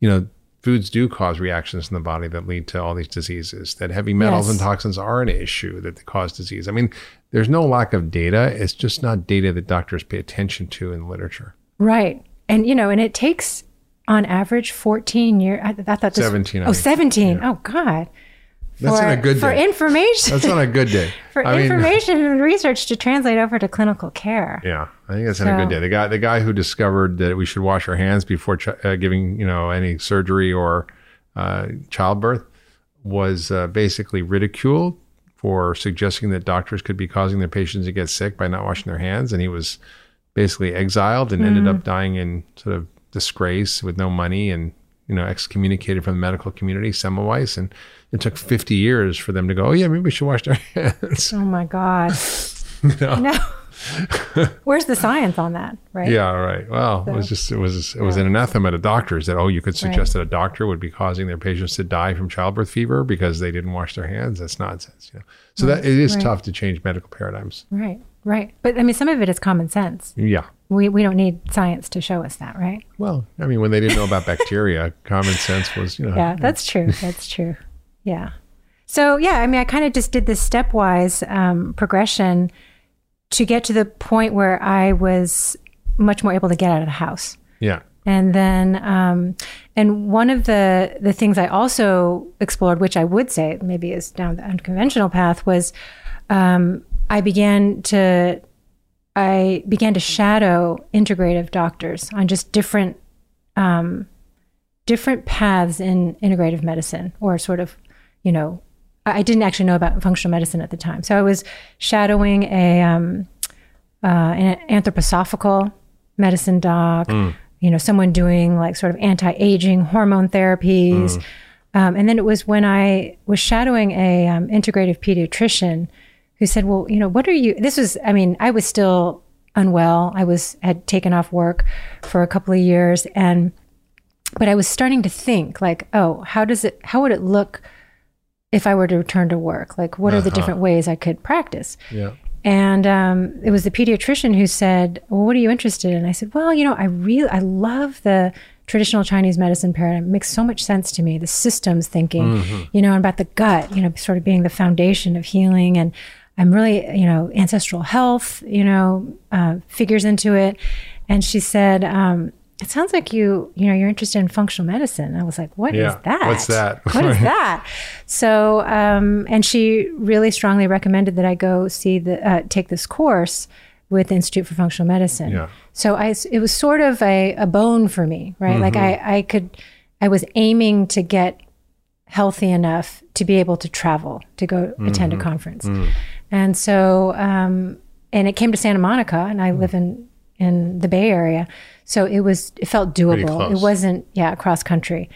you know, foods do cause reactions in the body that lead to all these diseases, that heavy metals Yes. and toxins are an issue that cause disease. I mean, there's no lack of data. It's just not data that doctors pay attention to in the literature. right. And, you know, and it takes on average 14 years. I, I thought this, 17, I Oh, think. 17. Oh, God. That's for, on a good day. For information. That's on a good day. for I mean, information and research to translate over to clinical care. Yeah, I think that's on a good day. The guy, the guy who discovered that we should wash our hands before ch- uh, giving, you know, any surgery or uh, childbirth, was uh, basically ridiculed for suggesting that doctors could be causing their patients to get sick by not washing their hands, and he was basically exiled and ended up dying in sort of disgrace with no money and you know excommunicated from the medical community, Semmelweis, and it took 50 years for them to go, oh yeah, maybe we should wash our hands. Oh, my God. No. Where's the science on that? Right. Yeah, right. Well, it was just it was it was an anathema to doctors that oh you could suggest that a doctor would be causing their patients to die from childbirth fever because they didn't wash their hands. That's nonsense. You know? So that it is right. tough to change medical paradigms. Right. Right. But I mean, some of it is common sense. Yeah. We, we don't need science to show us that, right? Well, I mean, when they didn't know about bacteria, common sense was you know Yeah, that's true. That's true. Yeah. So, yeah, I mean, I kind of just did this stepwise um, progression to get to the point where I was much more able to get out of the house. yeah And then, um, and one of the the things I also explored, which I would say maybe is down the unconventional path, was um, I began to I began to shadow integrative doctors on just different um, different paths in integrative medicine, or sort of, you know, I didn't actually know about functional medicine at the time, so I was shadowing a um, uh, an anthroposophical medicine doc, you know, someone doing like sort of anti-aging hormone therapies. Um, and then it was when I was shadowing a um, integrative pediatrician who said, well, you know, what are you, this was, I mean, I was still unwell. I was, had taken off work for a couple of years and, but I was starting to think like, oh, how does it, how would it look if I were to return to work? Like, what are the different ways I could practice? yeah And um, it was the pediatrician who said, "Well, what are you interested in?" I said, "Well, you know, I really, I love the traditional Chinese medicine paradigm. It makes so much sense to me. The systems thinking, you know, and about the gut, you know, sort of being the foundation of healing. And I'm really, you know, ancestral health, you know, uh, figures into it." And she said, um, "It sounds like you, you know, you're interested in functional medicine." I was like, "What is Yeah. that? What's that?" What is that?" So, um, and she really strongly recommended that I go see the uh, take this course with the Institute for Functional Medicine. Yeah. So I, it was sort of a, a bone for me, right? Like I, I could, I was aiming to get healthy enough to be able to travel to go attend a conference, and so, um, and it came to Santa Monica, and I live in in the Bay Area, so it was it felt doable. It wasn't yeah cross country,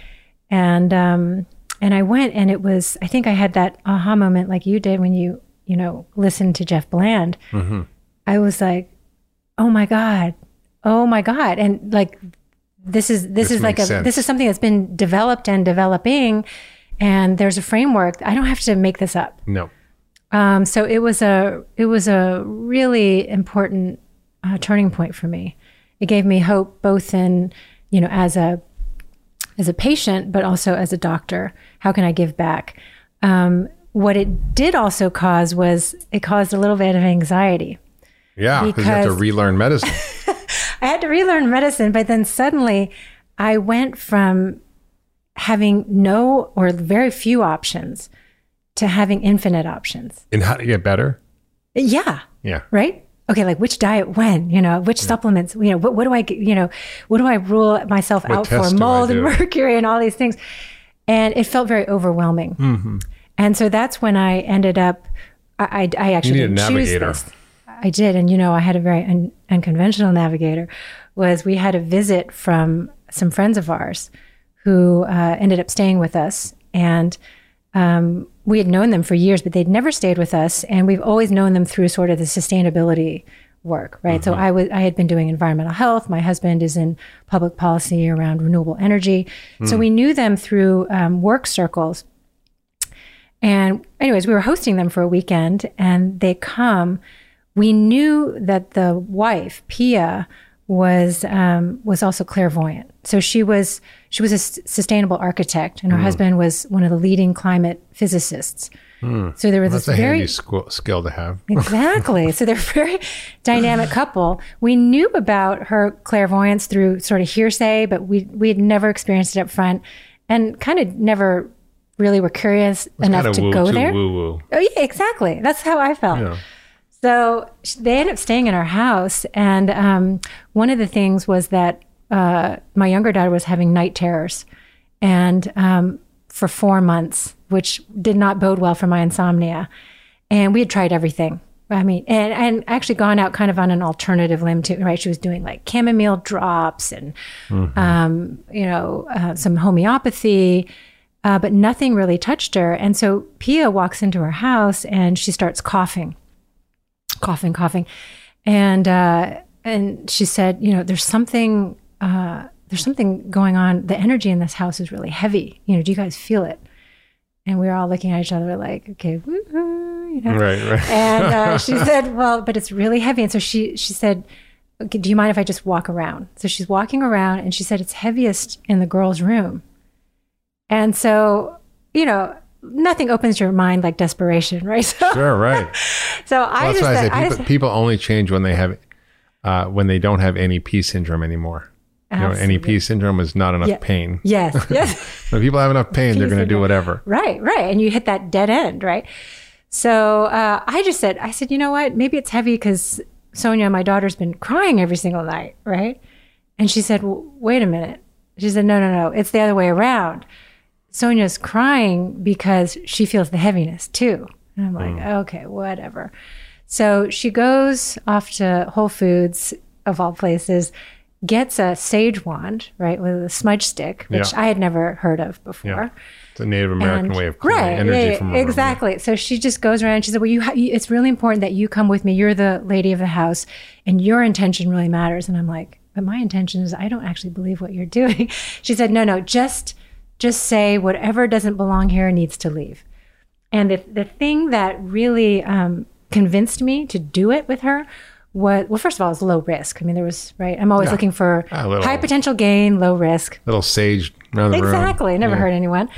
and um, And I went and it was, I think I had that aha moment like you did when you, you know, listened to Jeff Bland. Mm-hmm. I was like, oh my God, oh my God. And like, this is, this, This is like a, sense. this is something that's been developed and developing. And there's a framework. I don't have to make this up. No. Um, so it was a it was a really important uh, turning point for me. It gave me hope both in you know as a as a patient, but also as a doctor. How can I give back? Um, what it did also cause was it caused a little bit of anxiety. Yeah, because you have to relearn medicine. I had to relearn medicine, but then suddenly I went from having no or very few options to having infinite options. and how to get better? Yeah. Yeah. right? Okay, like which diet when, you know, which supplements, you know, what, what do I, you know, what do I rule myself What out for? tests do I Mold and mercury and all these things. And it felt very overwhelming. Mm-hmm. And so that's when I ended up, I, I, I actually need didn't choose navigator. this. I did. And, you know, I had a very un, unconventional navigator was we had a visit from some friends of ours who uh, ended up staying with us. And um, we had known them for years, but they'd never stayed with us, and we've always known them through sort of the sustainability work, right? So I was I had been doing environmental health. My husband is in public policy around renewable energy, so we knew them through um, work circles. And anyways, we were hosting them for a weekend, and they come. We knew that the wife Pia was um, was also clairvoyant. So she was she was a s- sustainable architect, and her husband was one of the leading climate physicists. So there was That's this a very handy skill, to have. Exactly. so they're a very dynamic couple. We knew about her clairvoyance through sort of hearsay, but we we had never experienced it up front, and kind of never really were curious enough Kinda to woo, go there. Woo woo. Oh yeah, exactly. That's how I felt. Yeah. So they ended up staying in our house, and um, one of the things was that uh, my younger daughter was having night terrors, and um, for four months, which did not bode well for my insomnia. And we had tried everything. I mean, and and actually gone out kind of on an alternative limb too. Right, she was doing like chamomile drops and um, you know uh, some homeopathy. Uh, but nothing really touched her. And so Pia walks into her house and she starts coughing coughing, coughing, and uh, and she said, you know, there's something uh, there's something going on. The energy in this house is really heavy. You know, do you guys feel it? And we were all looking at each other like, okay, woo-hoo, you know. Right, right. And uh, she said, well, but it's really heavy. And so she she said, okay, do you mind if I just walk around? So she's walking around, and she said it's heaviest in the girls' room. And so, you know, nothing opens your mind like desperation, right? So, Sure, right. so I Well, that's just, why I said- say I people, just- people only change when they have, uh, when they don't have NEP syndrome anymore. You know, NEP syndrome is not enough Yeah. pain. Yes, yes. When people have enough pain, they're going to do whatever. right, right. And you hit that dead end, right? So uh, I just said, I said, you know what? Maybe it's heavy because Sonia, my daughter's been crying every single night, right? And she said, well, wait a minute. She said, no, no, no. It's the other way around. Sonia's crying because she feels the heaviness too. And I'm like, okay, whatever. So she goes off to Whole Foods, of all places, gets a sage wand, right, with a smudge stick, which Yeah. I had never heard of before. Yeah. It's a Native American And- way of clearing right, energy yeah, from a room. exactly. So she just goes around. And she said, "Well, you, ha- it's really important that you come with me. You're the lady of the house, and your intention really matters." And I'm like, "But my intention is I don't actually believe what you're doing." She said, "No, no, just just say whatever doesn't belong here needs to leave." And the the thing that really um, convinced me to do it with her was well, first of all, it was low risk. I mean, there was right. I'm always looking for little- high potential gain, low risk. Little sage around the room. Exactly. Never hurt anyone.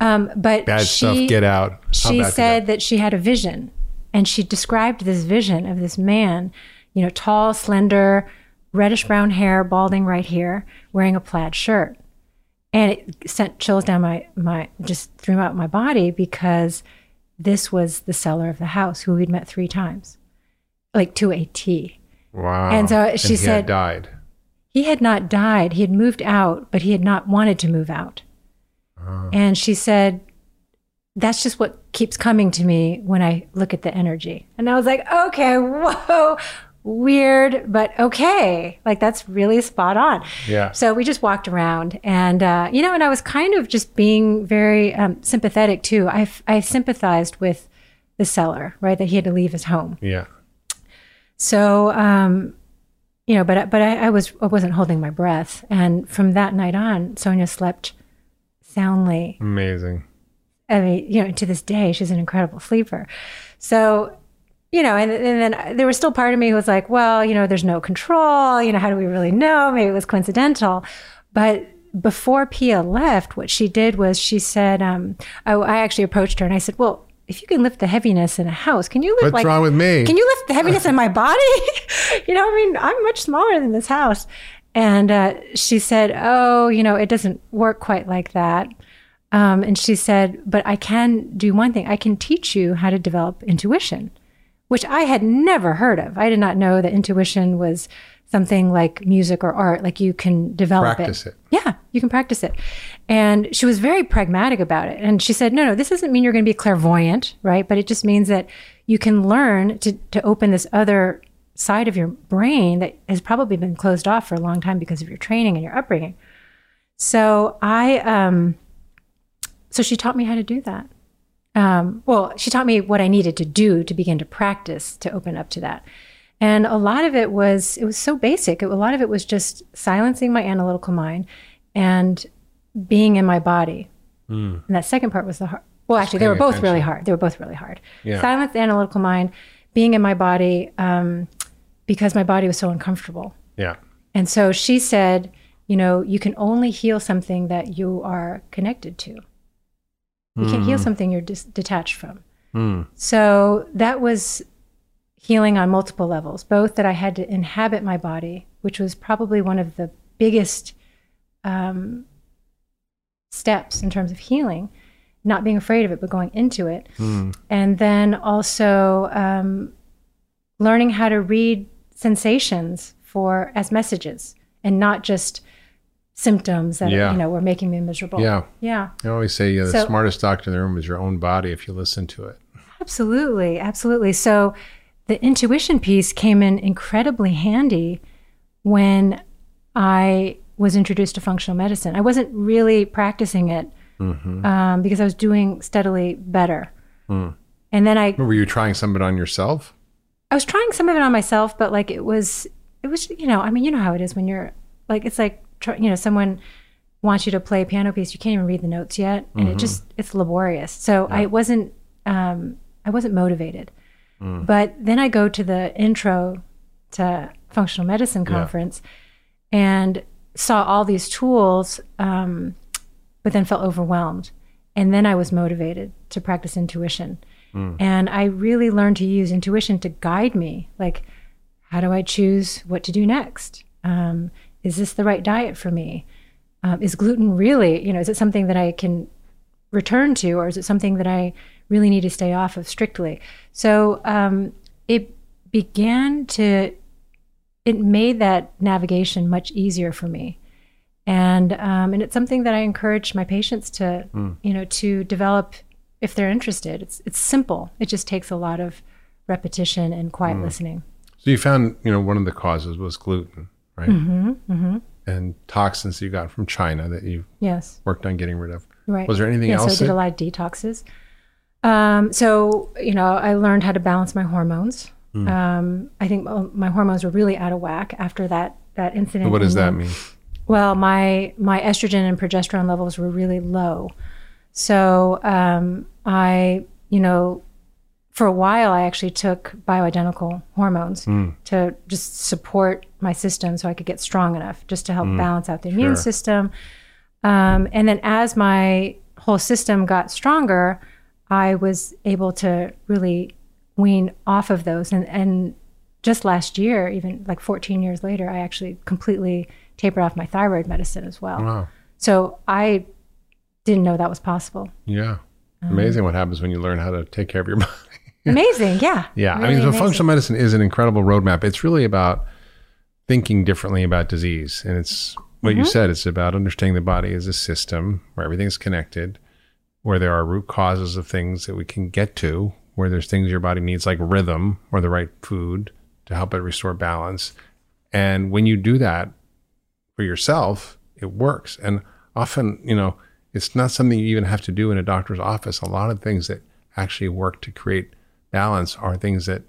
Um, but Bad she, stuff, get out. How She said that- that she had a vision, and she described this vision of this man, you know, tall, slender, reddish brown hair, balding right here, wearing a plaid shirt, and it sent chills down my my just throughout my body because this was the seller of the house who we'd met three times, like to a T. Wow. And so she he said- had died. He had not died. He had moved out, but he had not wanted to move out. And she said, That's just what keeps coming to me when I look at the energy. And I was like, Okay, whoa, weird, but okay. Like that's really spot on. Yeah. So we just walked around and, uh, you know, and I was kind of just being very um, sympathetic too. I, I sympathized with the seller, right? That he had to leave his home. Yeah. So, um, you know, but, but I, I was, I wasn't holding my breath. And from that night on, Sonia slept soundly. Amazing. I mean, you know, to this day, she's an incredible sleeper. So, you know, and, and then there was still part of me who was like, well, you know, there's no control. You know, how do we really know? Maybe it was coincidental. But before Pia left, what she did was she said, um, I, I actually approached her and I said, well, if you can lift the heaviness in a house, can you lift What's like wrong with me? can you lift the heaviness in my body? you know, I mean, I'm much smaller than this house. And uh, she said, oh, you know, it doesn't work quite like that. Um, and she said, but I can do one thing. I can teach you how to develop intuition, which I had never heard of. I did not know that intuition was something like music or art, like you can develop Practice it. yeah, you can practice it. And she was very pragmatic about it. And she said, no, no, this doesn't mean you're going to be clairvoyant, right? But it just means that you can learn to, to open this other side of your brain that has probably been closed off for a long time because of your training and your upbringing. So I, um, so she taught me how to do that. Um, well, she taught me what I needed to do to begin to practice to open up to that. And a lot of it was, it was so basic. It, a lot of it was just silencing my analytical mind and being in my body. And that second part was the hard. Well, actually, they were both attention. really hard. They were both really hard. Yeah. Silence the analytical mind, being in my body um, because my body was so uncomfortable. Yeah. And so she said, you know, you can only heal something that you are connected to. You can't heal something you're dis- detached from. Mm. So that was healing on multiple levels, both that I had to inhabit my body, which was probably one of the biggest um, steps in terms of healing, not being afraid of it, but going into it. And then also um, learning how to read sensations for as messages and not just symptoms that Yeah. you know were making me miserable. Yeah. Yeah. I always say yeah, the So- smartest doctor in the room is your own body if you listen to it. Absolutely, absolutely. So the intuition piece came in incredibly handy when I was introduced to functional medicine. I wasn't really practicing it um, because I was doing steadily better. And then I, Were you trying some of it on yourself? I was trying some of it on myself, but like it was, it was, you know, I mean, you know how it is when you're like, it's like, you know, someone wants you to play a piano piece, you can't even read the notes yet, and it just it's laborious. So I wasn't, um, I wasn't motivated. But then I go to the intro to functional medicine conference and saw all these tools, um, but then felt overwhelmed. And then I was motivated to practice intuition. And I really learned to use intuition to guide me. Like, how do I choose what to do next? Um, is this the right diet for me? Um, is gluten really, you know, is it something that I can return to, or is it something that I really need to stay off of strictly? So um, it began to, it made that navigation much easier for me. And um, and it's something that I encourage my patients to, you know, to develop if they're interested. It's it's simple. It just takes a lot of repetition and quiet listening. So you found, you know, one of the causes was gluten, right? Mm-hmm, And toxins you got from China that you Yes. worked on getting rid of. Right. Was there anything yeah, else So I did that- a lot of detoxes. Um, so you know, I learned how to balance my hormones. Hmm. Um, I think my hormones were really out of whack after that that incident. What does that mean? Well, my my estrogen and progesterone levels were really low, so um, I, you know, for a while I actually took bioidentical hormones to just support my system so I could get strong enough, just to help balance out the immune Sure. system. Um, and then as my whole system got stronger, I was able to really wean off of those. And, and just last year, even like 14 years later, I actually completely tapered off my thyroid medicine as well. Wow. So I didn't know that was possible. Yeah. Um, Amazing what happens when you learn how to take care of your body. Amazing. Yeah. Yeah, I Really mean, so functional medicine is an incredible roadmap. It's really about thinking differently about disease, and it's what Mm-hmm. you said. It's about understanding the body as a system where everything's connected, where there are root causes of things that we can get to, where there's things your body needs like rhythm or the right food to help it restore balance. And when you do that for yourself, it works. And often, you know, it's not something you even have to do in a doctor's office. A lot of things that actually work to create balance are things that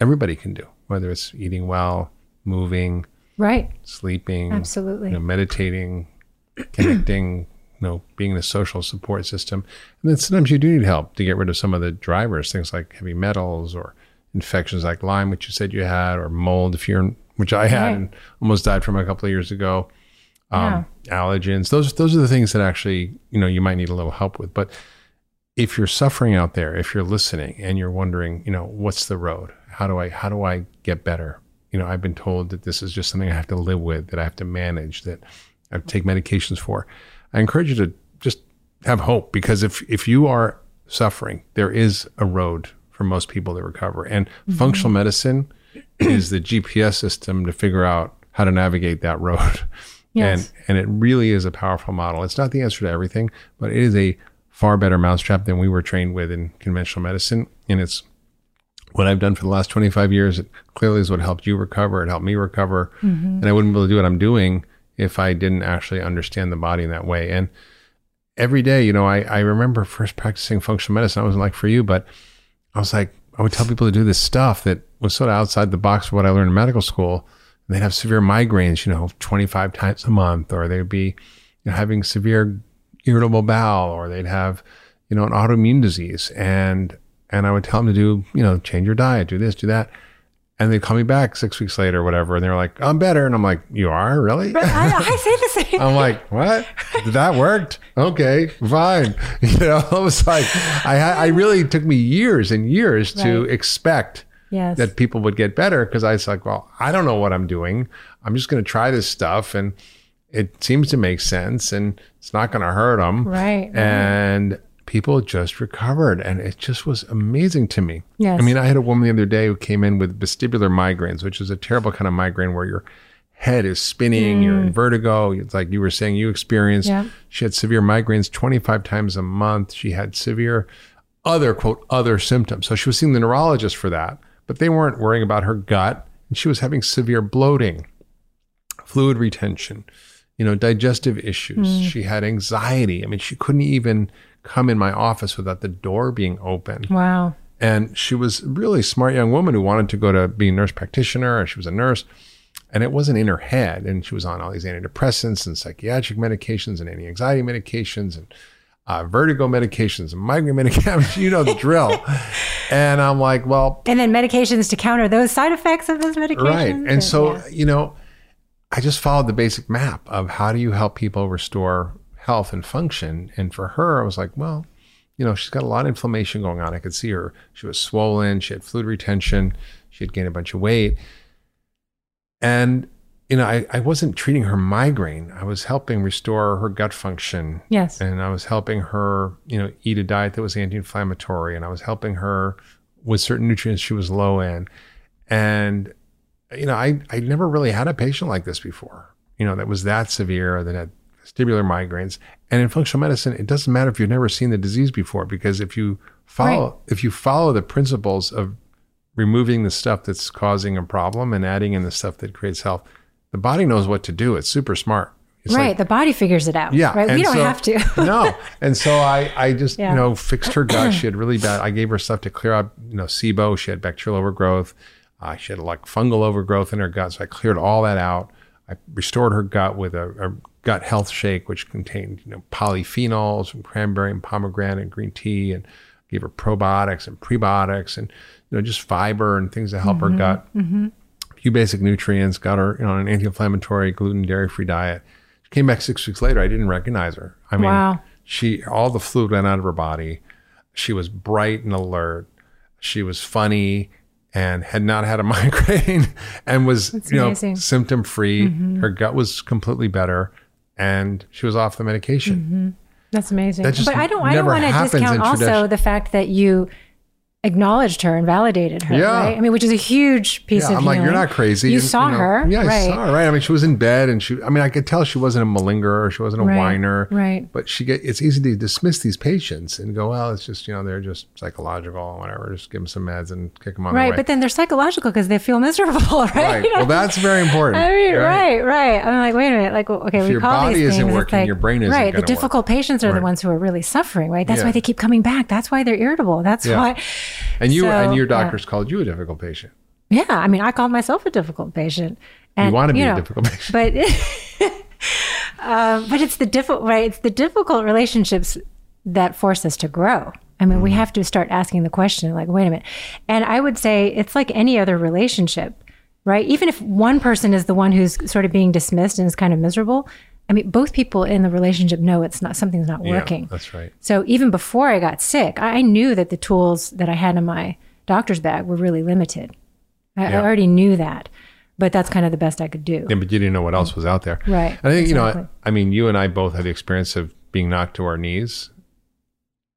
everybody can do, whether it's eating well, moving, right, sleeping, absolutely, you know, meditating, connecting, you know, being in a social support system. And then sometimes you do need help to get rid of some of the drivers, things like heavy metals or infections like Lyme, which you said you had, or mold, if you're, which I had Right. and almost died from a couple of years ago. Um, Yeah. Allergens. Those those are the things that actually you know you might need a little help with. But if you're suffering out there, if you're listening and you're wondering, you know, what's the road? How do I how do I get better? You know, I've been told that this is just something I have to live with, that I have to manage, that I take medications for. I encourage you to just have hope because if if you are suffering, there is a road for most people to recover. And mm-hmm. functional medicine is the GPS system to figure out how to navigate that road. Yes. And and it really is a powerful model. It's not the answer to everything, but it is a far better mousetrap than we were trained with in conventional medicine. And it's what I've done for the last 25 years. It clearly is what helped you recover. It helped me recover. Mm-hmm. And I wouldn't be able to do what I'm doing if I didn't actually understand the body in that way. And every day, you know, I, I remember first practicing functional medicine. I wasn't like for you, but I was like, I would tell people to do this stuff that was sort of outside the box of what I learned in medical school. And they'd have severe migraines, you know, 25 times a month, or they'd be you know, having severe irritable bowel, or they'd have, you know, an autoimmune disease. And, and I would tell them to do, you know, change your diet, do this, do that. And they'd call me back six weeks later or whatever. And they're like, I'm better. And I'm like, you are really? I, I say the same. I'm like, what? That worked? Okay, fine. You know, I was like, I I really took me years and years to expect yes, that people would get better because I was like, well, I don't know what I'm doing. I'm just going to try this stuff, and it seems to make sense, and it's not going to hurt them. right, right. People just recovered, and it just was amazing to me. Yes. I mean, I had a woman the other day who came in with vestibular migraines, which is a terrible kind of migraine where your head is spinning, you're in mm. vertigo. It's like you were saying you experienced. Yeah. She had severe migraines 25 times a month. She had severe other, quote, other symptoms. So she was seeing the neurologist for that, but they weren't worrying about her gut. And she was having severe bloating, fluid retention, you know, digestive issues. Mm. She had anxiety. I mean, she couldn't even come in my office without the door being open. wow, And she was a really smart young woman who wanted to go to be a nurse practitioner. She was a nurse. And it wasn't in her head. And she was on all these antidepressants and psychiatric medications and anti anxiety medications and uh, vertigo medications and migraine medications. you know the drill. and I'm like, well, and then medications to counter those side effects of those medications. right. And so, yeah. you know, I just followed the basic map of how do you help people restore health and function. And for her, I was like, well, you know, she's got a lot of inflammation going on. I could see her. She was swollen. She had fluid retention. She had gained a bunch of weight. And, you know, I, I wasn't treating her migraine. I was helping restore her gut function. yes, And I was helping her, you know, eat a diet that was anti-inflammatory. And I was helping her with certain nutrients she was low in. And, you know, I, I never really had a patient like this before, you know, that was that severe, that had vestibular migraines. And in functional medicine, it doesn't matter if you've never seen the disease before, because if you follow, if you follow the principles of removing the stuff that's causing a problem and adding in the stuff that creates health, the body knows what to do. It's super smart. It's right. like- the body figures it out. yeah, right. We don't so- have to. no, and so I, I just Yeah. you know fixed her gut. She had really bad. I gave her stuff to clear out, you know, SIBO. She had bacterial overgrowth. Uh, she had like fungal overgrowth in her gut. So I cleared all that out. I restored her gut with a, a gut health shake, which contained you know polyphenols from cranberry and pomegranate and green tea, and gave her probiotics and prebiotics, and you know just fiber and things to help her mm-hmm. gut mm-hmm. a few basic nutrients, got her you know, on an anti-inflammatory, gluten, dairy-free diet. She came back six weeks later. I didn't recognize her. I mean, Wow. she all the fluid went out of her body. She was bright and alert. She was funny and had not had a migraine and was you know symptom free. Mm-hmm. Her gut was completely better, and she was off the medication. Mm-hmm. That's amazing. That but I don't. I don't want to discount also the fact that you acknowledged her and validated her. Yeah. Right. I mean, which is a huge piece Yeah, of I'm like, you're not crazy. You saw know, her. Yeah, I right. saw her. Right. I mean, she was in bed, and she. I mean, I could tell she wasn't a malingerer or she wasn't a Right, whiner. right. But she get. It's easy to dismiss these patients and go, well, it's just you know they're just psychological or whatever. Just give them some meds and kick them on Right. But then they're psychological because they feel miserable. Right. right. Well, that's very important. I mean, right, right. I'm like, wait a minute. Like, okay, we your call body these isn't things. working, like- your brain isn't right. The gonna work. difficult patients are the ones who are really suffering, right? That's Yeah. why they keep coming back. That's why they're irritable. That's why. And you So, and your doctors called you a difficult patient. Yeah, I mean, I called myself a difficult patient. And, you want to be know, a difficult patient. but um, but it's the difficult right. It's the difficult relationships that force us to grow. I mean, Mm-hmm. we have to start asking the question, like, wait a minute. And I would say it's like any other relationship, right? Even if one person is the one who's sort of being dismissed and is kind of miserable, I mean, both people in the relationship know it's not something's not Yeah, working. that's right. So even before I got sick, I knew that the tools that I had in my doctor's bag were really limited. I, I already knew that, but that's kind of the best I could do. Yeah, but you didn't know what else was out there. Right, And I think, you know. I, I mean, you and I both had the experience of being knocked to our knees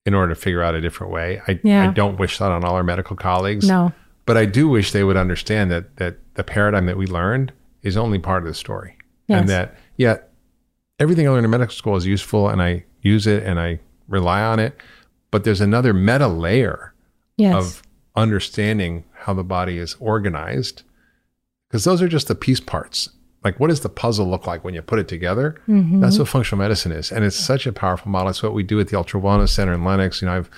in order to figure out a different way. I, Yeah. I don't wish that on all our medical colleagues. No. But I do wish they would understand that that the paradigm that we learned is only part of the story. Yes. And that, yeah, everything I learned in medical school is useful and I use it and I rely on it. But there's another meta layer Yes. of understanding how the body is organized because those are just the piece parts like what does the puzzle look like when you put it together Mm-hmm. that's what functional medicine is and it's such a powerful model it's what we do at the ultra wellness center in Lenox. you know i've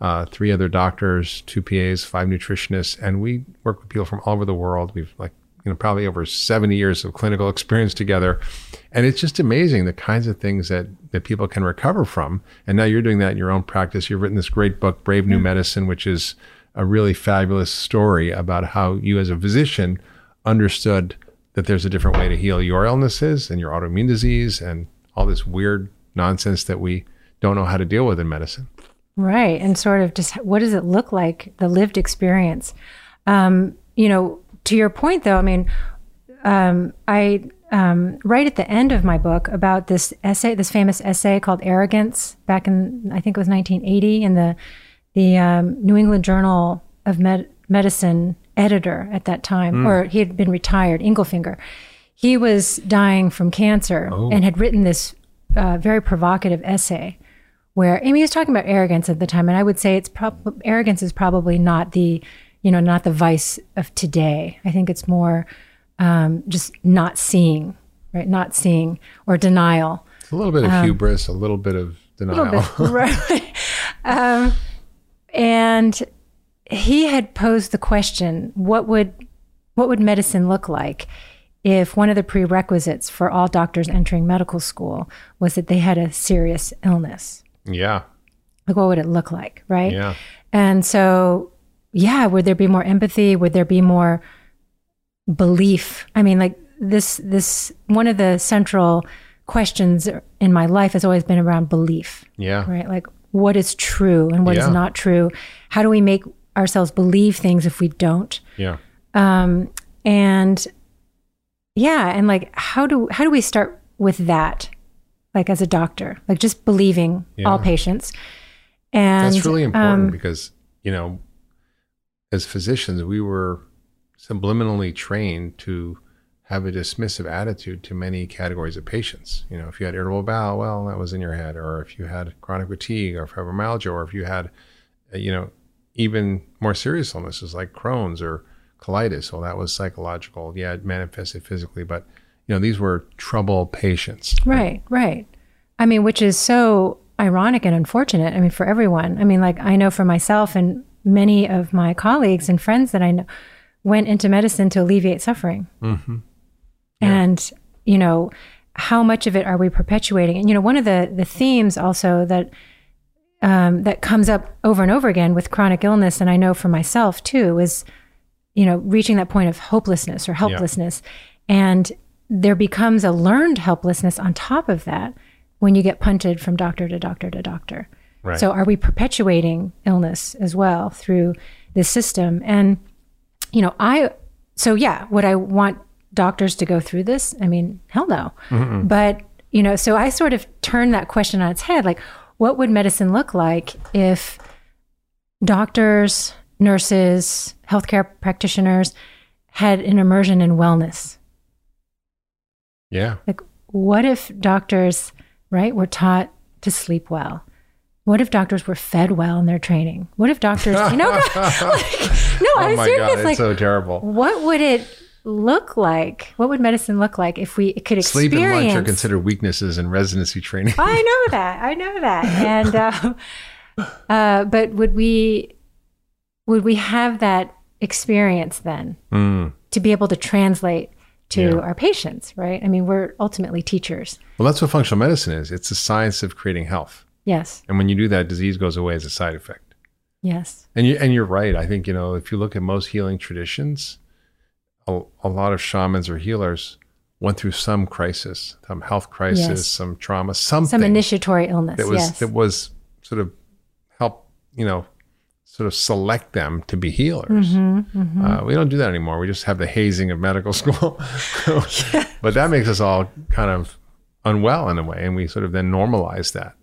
uh, three other doctors two PAs five nutritionists and we work with people from all over the world we've like you know probably over 70 years of clinical experience together. And it's just amazing the kinds of things that that people can recover from. And now you're doing that in your own practice. You've written this great book brave new medicine which is a really fabulous story about how you as a physician understood that there's a different way to heal your illnesses and your autoimmune disease and all this weird nonsense that we don't know how to deal with in medicine. Right. And sort of just what does it look like, the lived experience? Um, you know, to your point though, I mean, um, I um, right at the end of my book about this essay, this famous essay called Arrogance back in, I think it was 1980 in the, the um, New England Journal of Med- Medicine editor at that time, or he had been retired, Ingelfinger. He was dying from cancer and had written this uh, very provocative essay where I mean, he was talking about arrogance at the time, and I would say it's prob- arrogance is probably not the, you know, not the vice of today. I think it's more um, just not seeing, right? Not seeing or denial. it's a little bit of hubris a little bit of denial A bit, right? um, and he had posed the question: What would what would medicine look like if one of the prerequisites for all doctors entering medical school was that they had a serious illness? yeah like what would it look like right yeah and so yeah would there be more empathy? Would there be more belief? I mean like this this one of the central questions in my life has always been around belief yeah. right? Like what is true and what is Yeah. not true? How do we make ourselves believe things if we don't? Yeah. Um and yeah and like how do how do we start with that like as a doctor? Like just believing all patients. And That's really important um, because, you know, as physicians, we were subliminally trained to have a dismissive attitude to many categories of patients. You know, if you had irritable bowel, well, that was in your head. Or if you had chronic fatigue or fibromyalgia, or if you had, uh, you know, even more serious illnesses like Crohn's or colitis, well, that was psychological. Yeah, it manifested physically, but, you know, these were trouble patients. Right, right. I mean, which is so ironic and unfortunate. I mean, for everyone. I mean, like I know for myself and many of my colleagues and friends that I know went into medicine to alleviate suffering. Mm-hmm. And, you know, how much of it are we perpetuating? And, you know, one of the, the themes also that, um, that comes up over and over again with chronic illness, and I know for myself too, is, you know, reaching that point of hopelessness or helplessness. And there becomes a learned helplessness on top of that when you get punted from doctor to doctor to doctor. Right. So are we perpetuating illness as well through this system? And, you know, I, so yeah, would I want doctors to go through this? I mean, hell no. But, you know, so I sort of turned that question on its head. Like, what would medicine look like if doctors nurses, healthcare practitioners had an immersion in wellness. Yeah. Like, what if doctors, right, were taught to sleep well? What if doctors were fed well in their training? What if doctors, you know, like, no, oh I'm my serious. God, it's like, so terrible. what would it look like? What would medicine look like if we could experience? Sleep and lunch are considered weaknesses in residency training. I know that. I know that. And uh, uh, but would we would we have that experience then Mm. to be able to translate to Yeah. our patients? Right. I mean, we're ultimately teachers. Well, that's what functional medicine is. It's the science of creating health. Yes. And when you do that, disease goes away as a side effect. Yes. And you and you're right. I think you know if you look at most healing traditions, a, a lot of shamans or healers went through some crisis, some health crisis, Yes. some trauma, something Some initiatory illness. that was yes. that was sort of help you know sort of select them to be healers. Mm-hmm, Uh, we don't do that anymore. We just have the hazing of medical school, but that makes us all kind of unwell in a way, and we sort of then normalize that.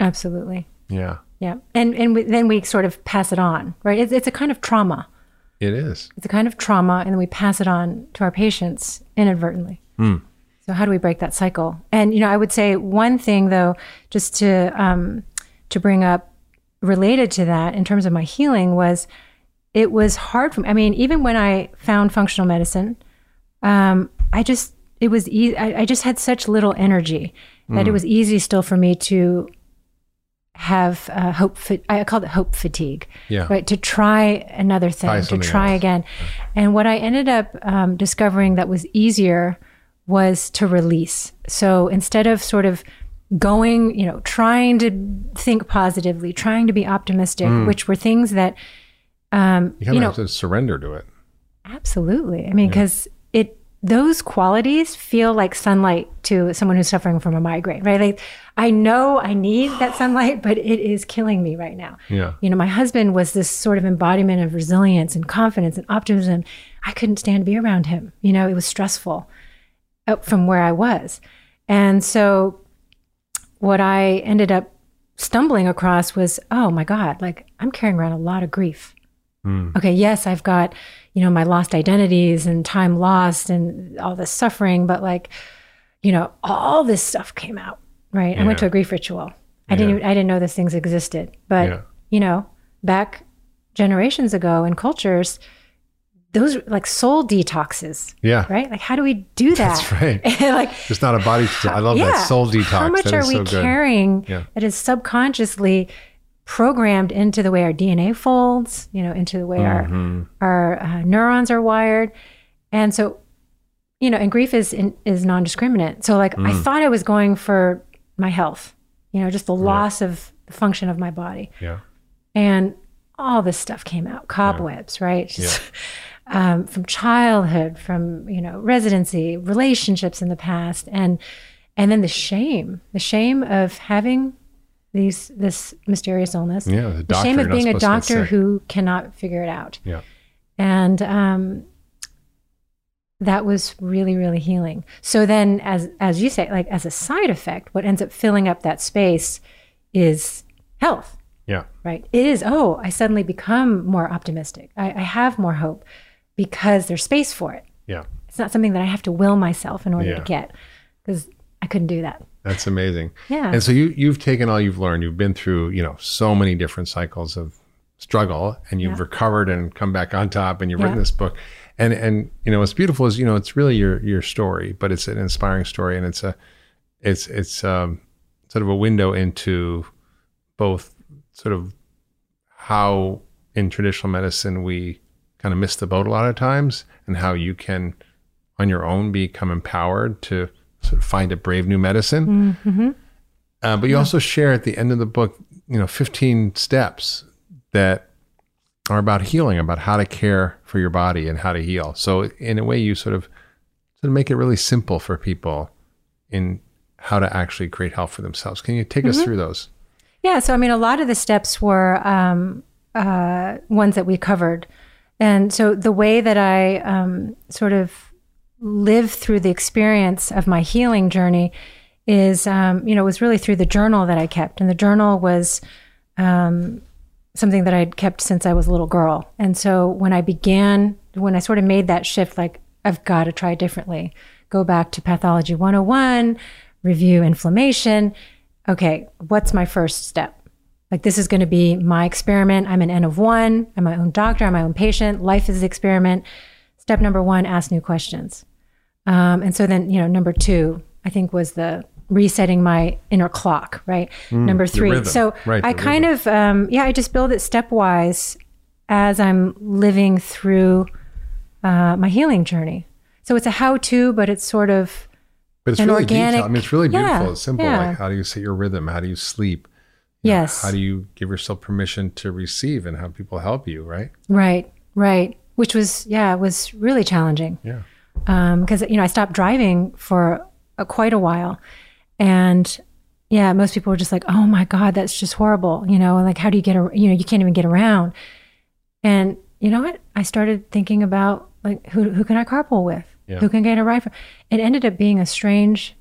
Absolutely. Yeah, Yeah. And and we, then we sort of pass it on. Right. It's, it's a kind of trauma. it is. It's a kind of trauma, and then we pass it on to our patients inadvertently. So how do we break that cycle? And you know, I would say one thing though, just to um, to bring up related to that in terms of my healing was it was hard for me. I mean, even when I found functional medicine, um, I just it was e- I, I just had such little energy that it was easy still for me to have uh, hope. Fa- I called it hope fatigue Yeah. right to try another Try thing to try else. again and what i ended up um, discovering that was easier was to release so instead of sort of going you know trying to think positively trying to be optimistic which were things that um, You kind you of know have to surrender to it. Absolutely. I mean, because it those qualities feel like sunlight to someone who's suffering from a migraine, right? Like I know I need that sunlight, but it is killing me right now. Yeah. You know, my husband was this sort of embodiment of resilience and confidence and optimism. I couldn't stand to be around him. You know, it was stressful uh, from where I was. And so what I ended up stumbling across was, oh my God, like I'm carrying around a lot of grief. Okay, yes, I've got, you know, my lost identities and time lost and all this suffering, but like, you know, all this stuff came out, right? I went to a grief ritual. I didn't even, I didn't know those things existed. But, Yeah. you know, back generations ago in cultures, those like soul detoxes, Yeah. right? Like how do we do that? That's right. like it's not a body. I love that soul detox. How much That are we so carrying Yeah. that is subconsciously programmed into the way our DNA folds, you know, into the way Mm-hmm. our our uh, neurons are wired, and so, you know, and grief is in, is non-discriminate. So, like, I Mm. thought I was going for my health, you know, just the loss of the function of my body, Yeah. and all this stuff came out, cobwebs, right? Just, um, from childhood, from you know residency, relationships in the past, and and then the shame, the shame of having these this mysterious illness, Yeah. The the shame of being a supposed to get doctor who cannot figure it out, Yeah. and um, that was really really healing. So then, as as you say, like as a side effect, what ends up filling up that space is health Yeah. right? It is, oh, I suddenly become more optimistic. I, I have more hope because there's space for it. Yeah. It's not something that I have to will myself in order Yeah. to get because I couldn't do that. That's amazing. Yeah. And so you you've taken all you've learned. You've been through you know so many different cycles of struggle, and you've Yeah. recovered and come back on top. And you've Yeah. written this book. And and you know what's beautiful is you know it's really your your story, but it's an inspiring story, and it's a it's it's um, sort of a window into both sort of how in traditional medicine we kind of miss the boat a lot of times, and how you can on your own become empowered to sort of find a brave new medicine. Uh, but you also share at the end of the book, you know, 15 steps that are about healing, about how to care for your body and how to heal. So in a way, you sort of sort of make it really simple for people in how to actually create health for themselves. Can you take us through those? Yeah. So, I mean, a lot of the steps were um, uh, ones that we covered. And so the way that I um, sort of live through the experience of my healing journey is, um, you know, was really through the journal that I kept. And the journal was um, something that I'd kept since I was a little girl. And so when I began, when I sort of made that shift, like I've got to try differently, go back to pathology 101, review inflammation. Okay, what's my first step? Like this is going to be my experiment. I'm an N of one. I'm my own doctor. I'm my own patient. Life is an experiment. Step number one: ask new questions. Um, and so then, you know, number two, I think was the resetting my inner clock. Right. Mm, number three. So right, I kind rhythm. of, um, yeah, I just build it stepwise as I'm living through uh, my healing journey. So it's a how-to, but it's sort of but it's an really organic. Detailed. I mean, it's really beautiful. Yeah, it's simple. yeah. Like, how do you set your rhythm? How do you sleep? You know, Yes. how do you give yourself permission to receive and have people help you? Right. Right, right. Which was, yeah, it was really challenging. Yeah. Um, because you know I stopped driving for a, quite a while, and yeah, most people were just like, "Oh my God, that's just horrible," you know, like how do you get, a, you know, you can't even get around. And you know what? I started thinking about like who who can I carpool with? Yeah. Who can get a ride? from? It ended up being a strange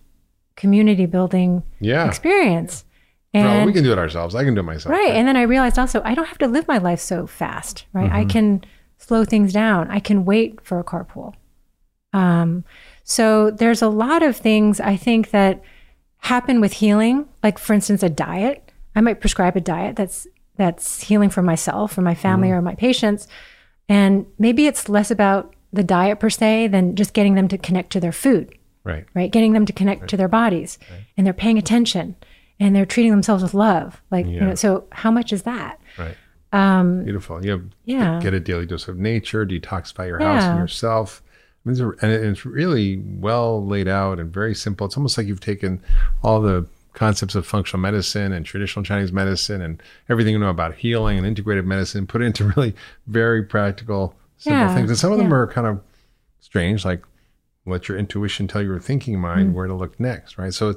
community building Yeah. experience. And we can do it ourselves. I can do it myself. Right. And then I realized also I don't have to live my life so fast, right? I mm-hmm. can slow things down. I can wait for a carpool. Um, so there's a lot of things I think that happen with healing, like for instance, a diet. I might prescribe a diet that's that's healing for myself or my family or my patients. And maybe it's less about the diet per se than just getting them to connect to their food Right. right? Getting them to connect to their bodies and they're paying attention and they're treating themselves with love. Like, you know, so how much is that? Right. Um, Beautiful. You have yeah. get a daily dose of nature, detoxify your house and yourself. I mean, these are, and it's really well laid out and very simple. It's almost like you've taken all the concepts of functional medicine and traditional Chinese medicine and everything you know about healing and integrative medicine, put it into really very practical, simple Yeah, things. And some of them yeah. are kind of strange, like let your intuition tell your thinking Mm. mind where to look next, right? So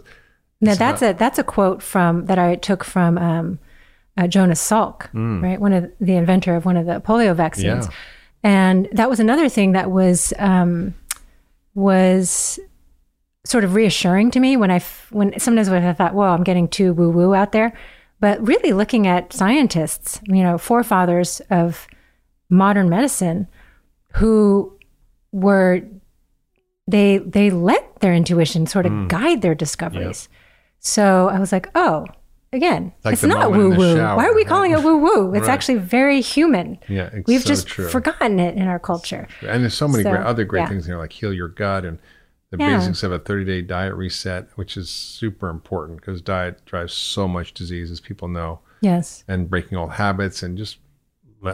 now that's a, that's a quote from, that I took from, um, uh, Jonas Salk, right? One of the inventor of one of the polio vaccines. Yeah. And that was another thing that was, um, was sort of reassuring to me when I, f- when sometimes when I thought, well, I'm getting too woo woo out there, but really looking at scientists, you know, forefathers of modern medicine who were, they, they let their intuition sort of guide their discoveries. So I was like, oh, again, Like it's not woo woo. Why are we calling it woo woo? It's Right. actually very human. yeah, it's We've so just true. forgotten it in our culture. And there's so many So, great other great yeah. things here, like heal your gut and the Yeah. basics of a 30 day diet reset, which is super important because diet drives so much disease, as people know, Yes. and breaking old habits and just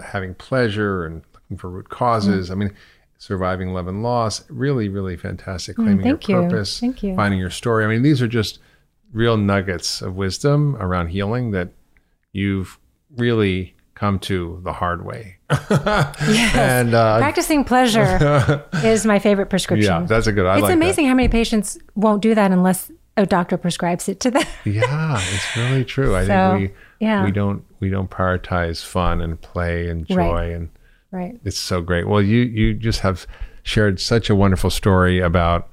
having pleasure and looking for root causes. I mean, surviving love and loss, really, really fantastic. Claiming Mm. thank your you. purpose, Thank you. finding your story. I mean, these are just real nuggets of wisdom around healing that you've really come to the hard way. Yes. And uh, Practicing pleasure is my favorite prescription. yeah, that's a good. I it's like that. amazing how many patients won't do that unless a doctor prescribes it to them. Yeah, it's really true. I So, think we yeah. we don't we don't prioritize fun and play and joy Right. and right. it's so great. Well, you you just have shared such a wonderful story about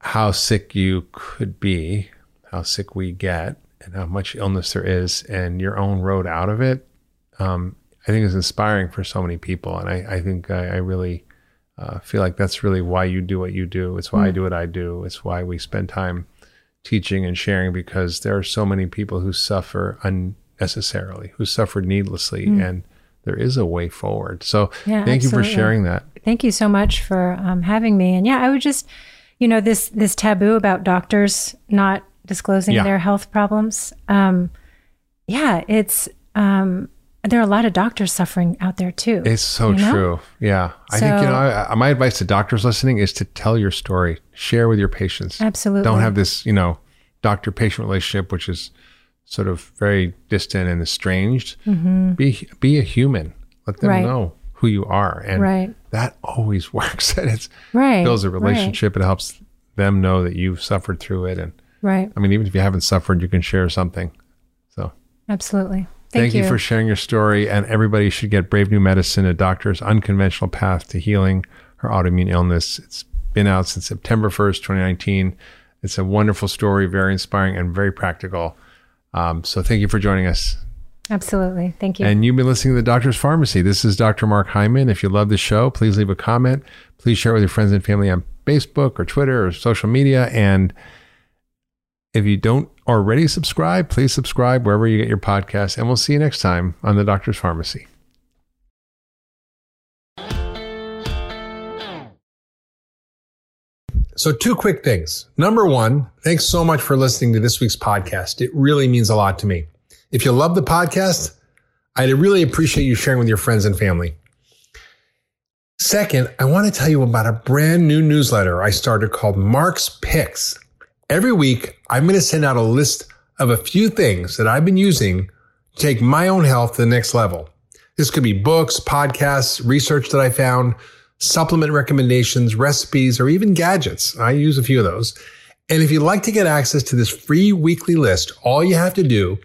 how sick you could be, how sick we get, and how much illness there is, and your own road out of it. Um, I think is inspiring for so many people, and I I think I, I really uh, feel like that's really why you do what you do. It's why I do what I do. It's why we spend time teaching and sharing because there are so many people who suffer unnecessarily, who suffer needlessly, and there is a way forward. So Yeah, thank you for sharing that. Thank you so much for um, having me. And yeah, I would just, you know, this this taboo about doctors not disclosing Yeah. their health problems. Um, yeah, it's um, there are a lot of doctors suffering out there too. It's so You know? true. Yeah. I think, you know, I, my advice to doctors listening is to tell your story, share with your patients. Absolutely. Don't have this, you know, doctor patient relationship, which is sort of very distant and estranged. Be, be a human. Let them Mm-hmm. Right. know who you are. And Right. That always works. And it's right builds a right, relationship. It helps them know that you've suffered through it. And Right. I mean, even if you haven't suffered, you can share something. So Absolutely. Thank, Thank, you. for sharing your story. And everybody should get Brave New Medicine, a doctor's unconventional path to healing her autoimmune illness. It's been out since September 1st, 2019. It's a wonderful story, very inspiring and very practical. Um, so thank you for joining us. Absolutely. Thank you. And you've been listening to the Doctor's Farmacy. This is Dr. Mark Hyman. If you love the show, please leave a comment. Please share with your friends and family on Facebook or Twitter or social media. And if you don't already subscribe, please subscribe wherever you get your podcast. And we'll see you next time on the Doctor's Farmacy. So, two quick things. Number one, thanks so much for listening to this week's podcast. It really means a lot to me. If you love the podcast, I'd really appreciate you sharing with your friends and family. Second, I want to tell you about a brand new newsletter I started called Mark's Picks. Every week, I'm going to send out a list of a few things that I've been using to take my own health to the next level. This could be books, podcasts, research that I found, supplement recommendations, recipes, or even gadgets. I use a few of those. And if you'd like to get access to this free weekly list, all you have to do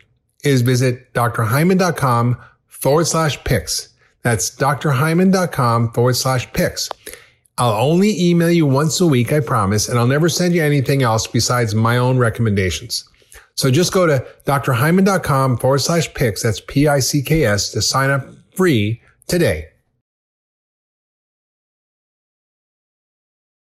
is visit drhyman.com forward slash picks. That's drhyman.com forward slash picks. I'll only email you once a week, I promise, and I'll never send you anything else besides my own recommendations. So just go to drhyman.com forward slash picks. That's P-I-C-K-S to sign up free today.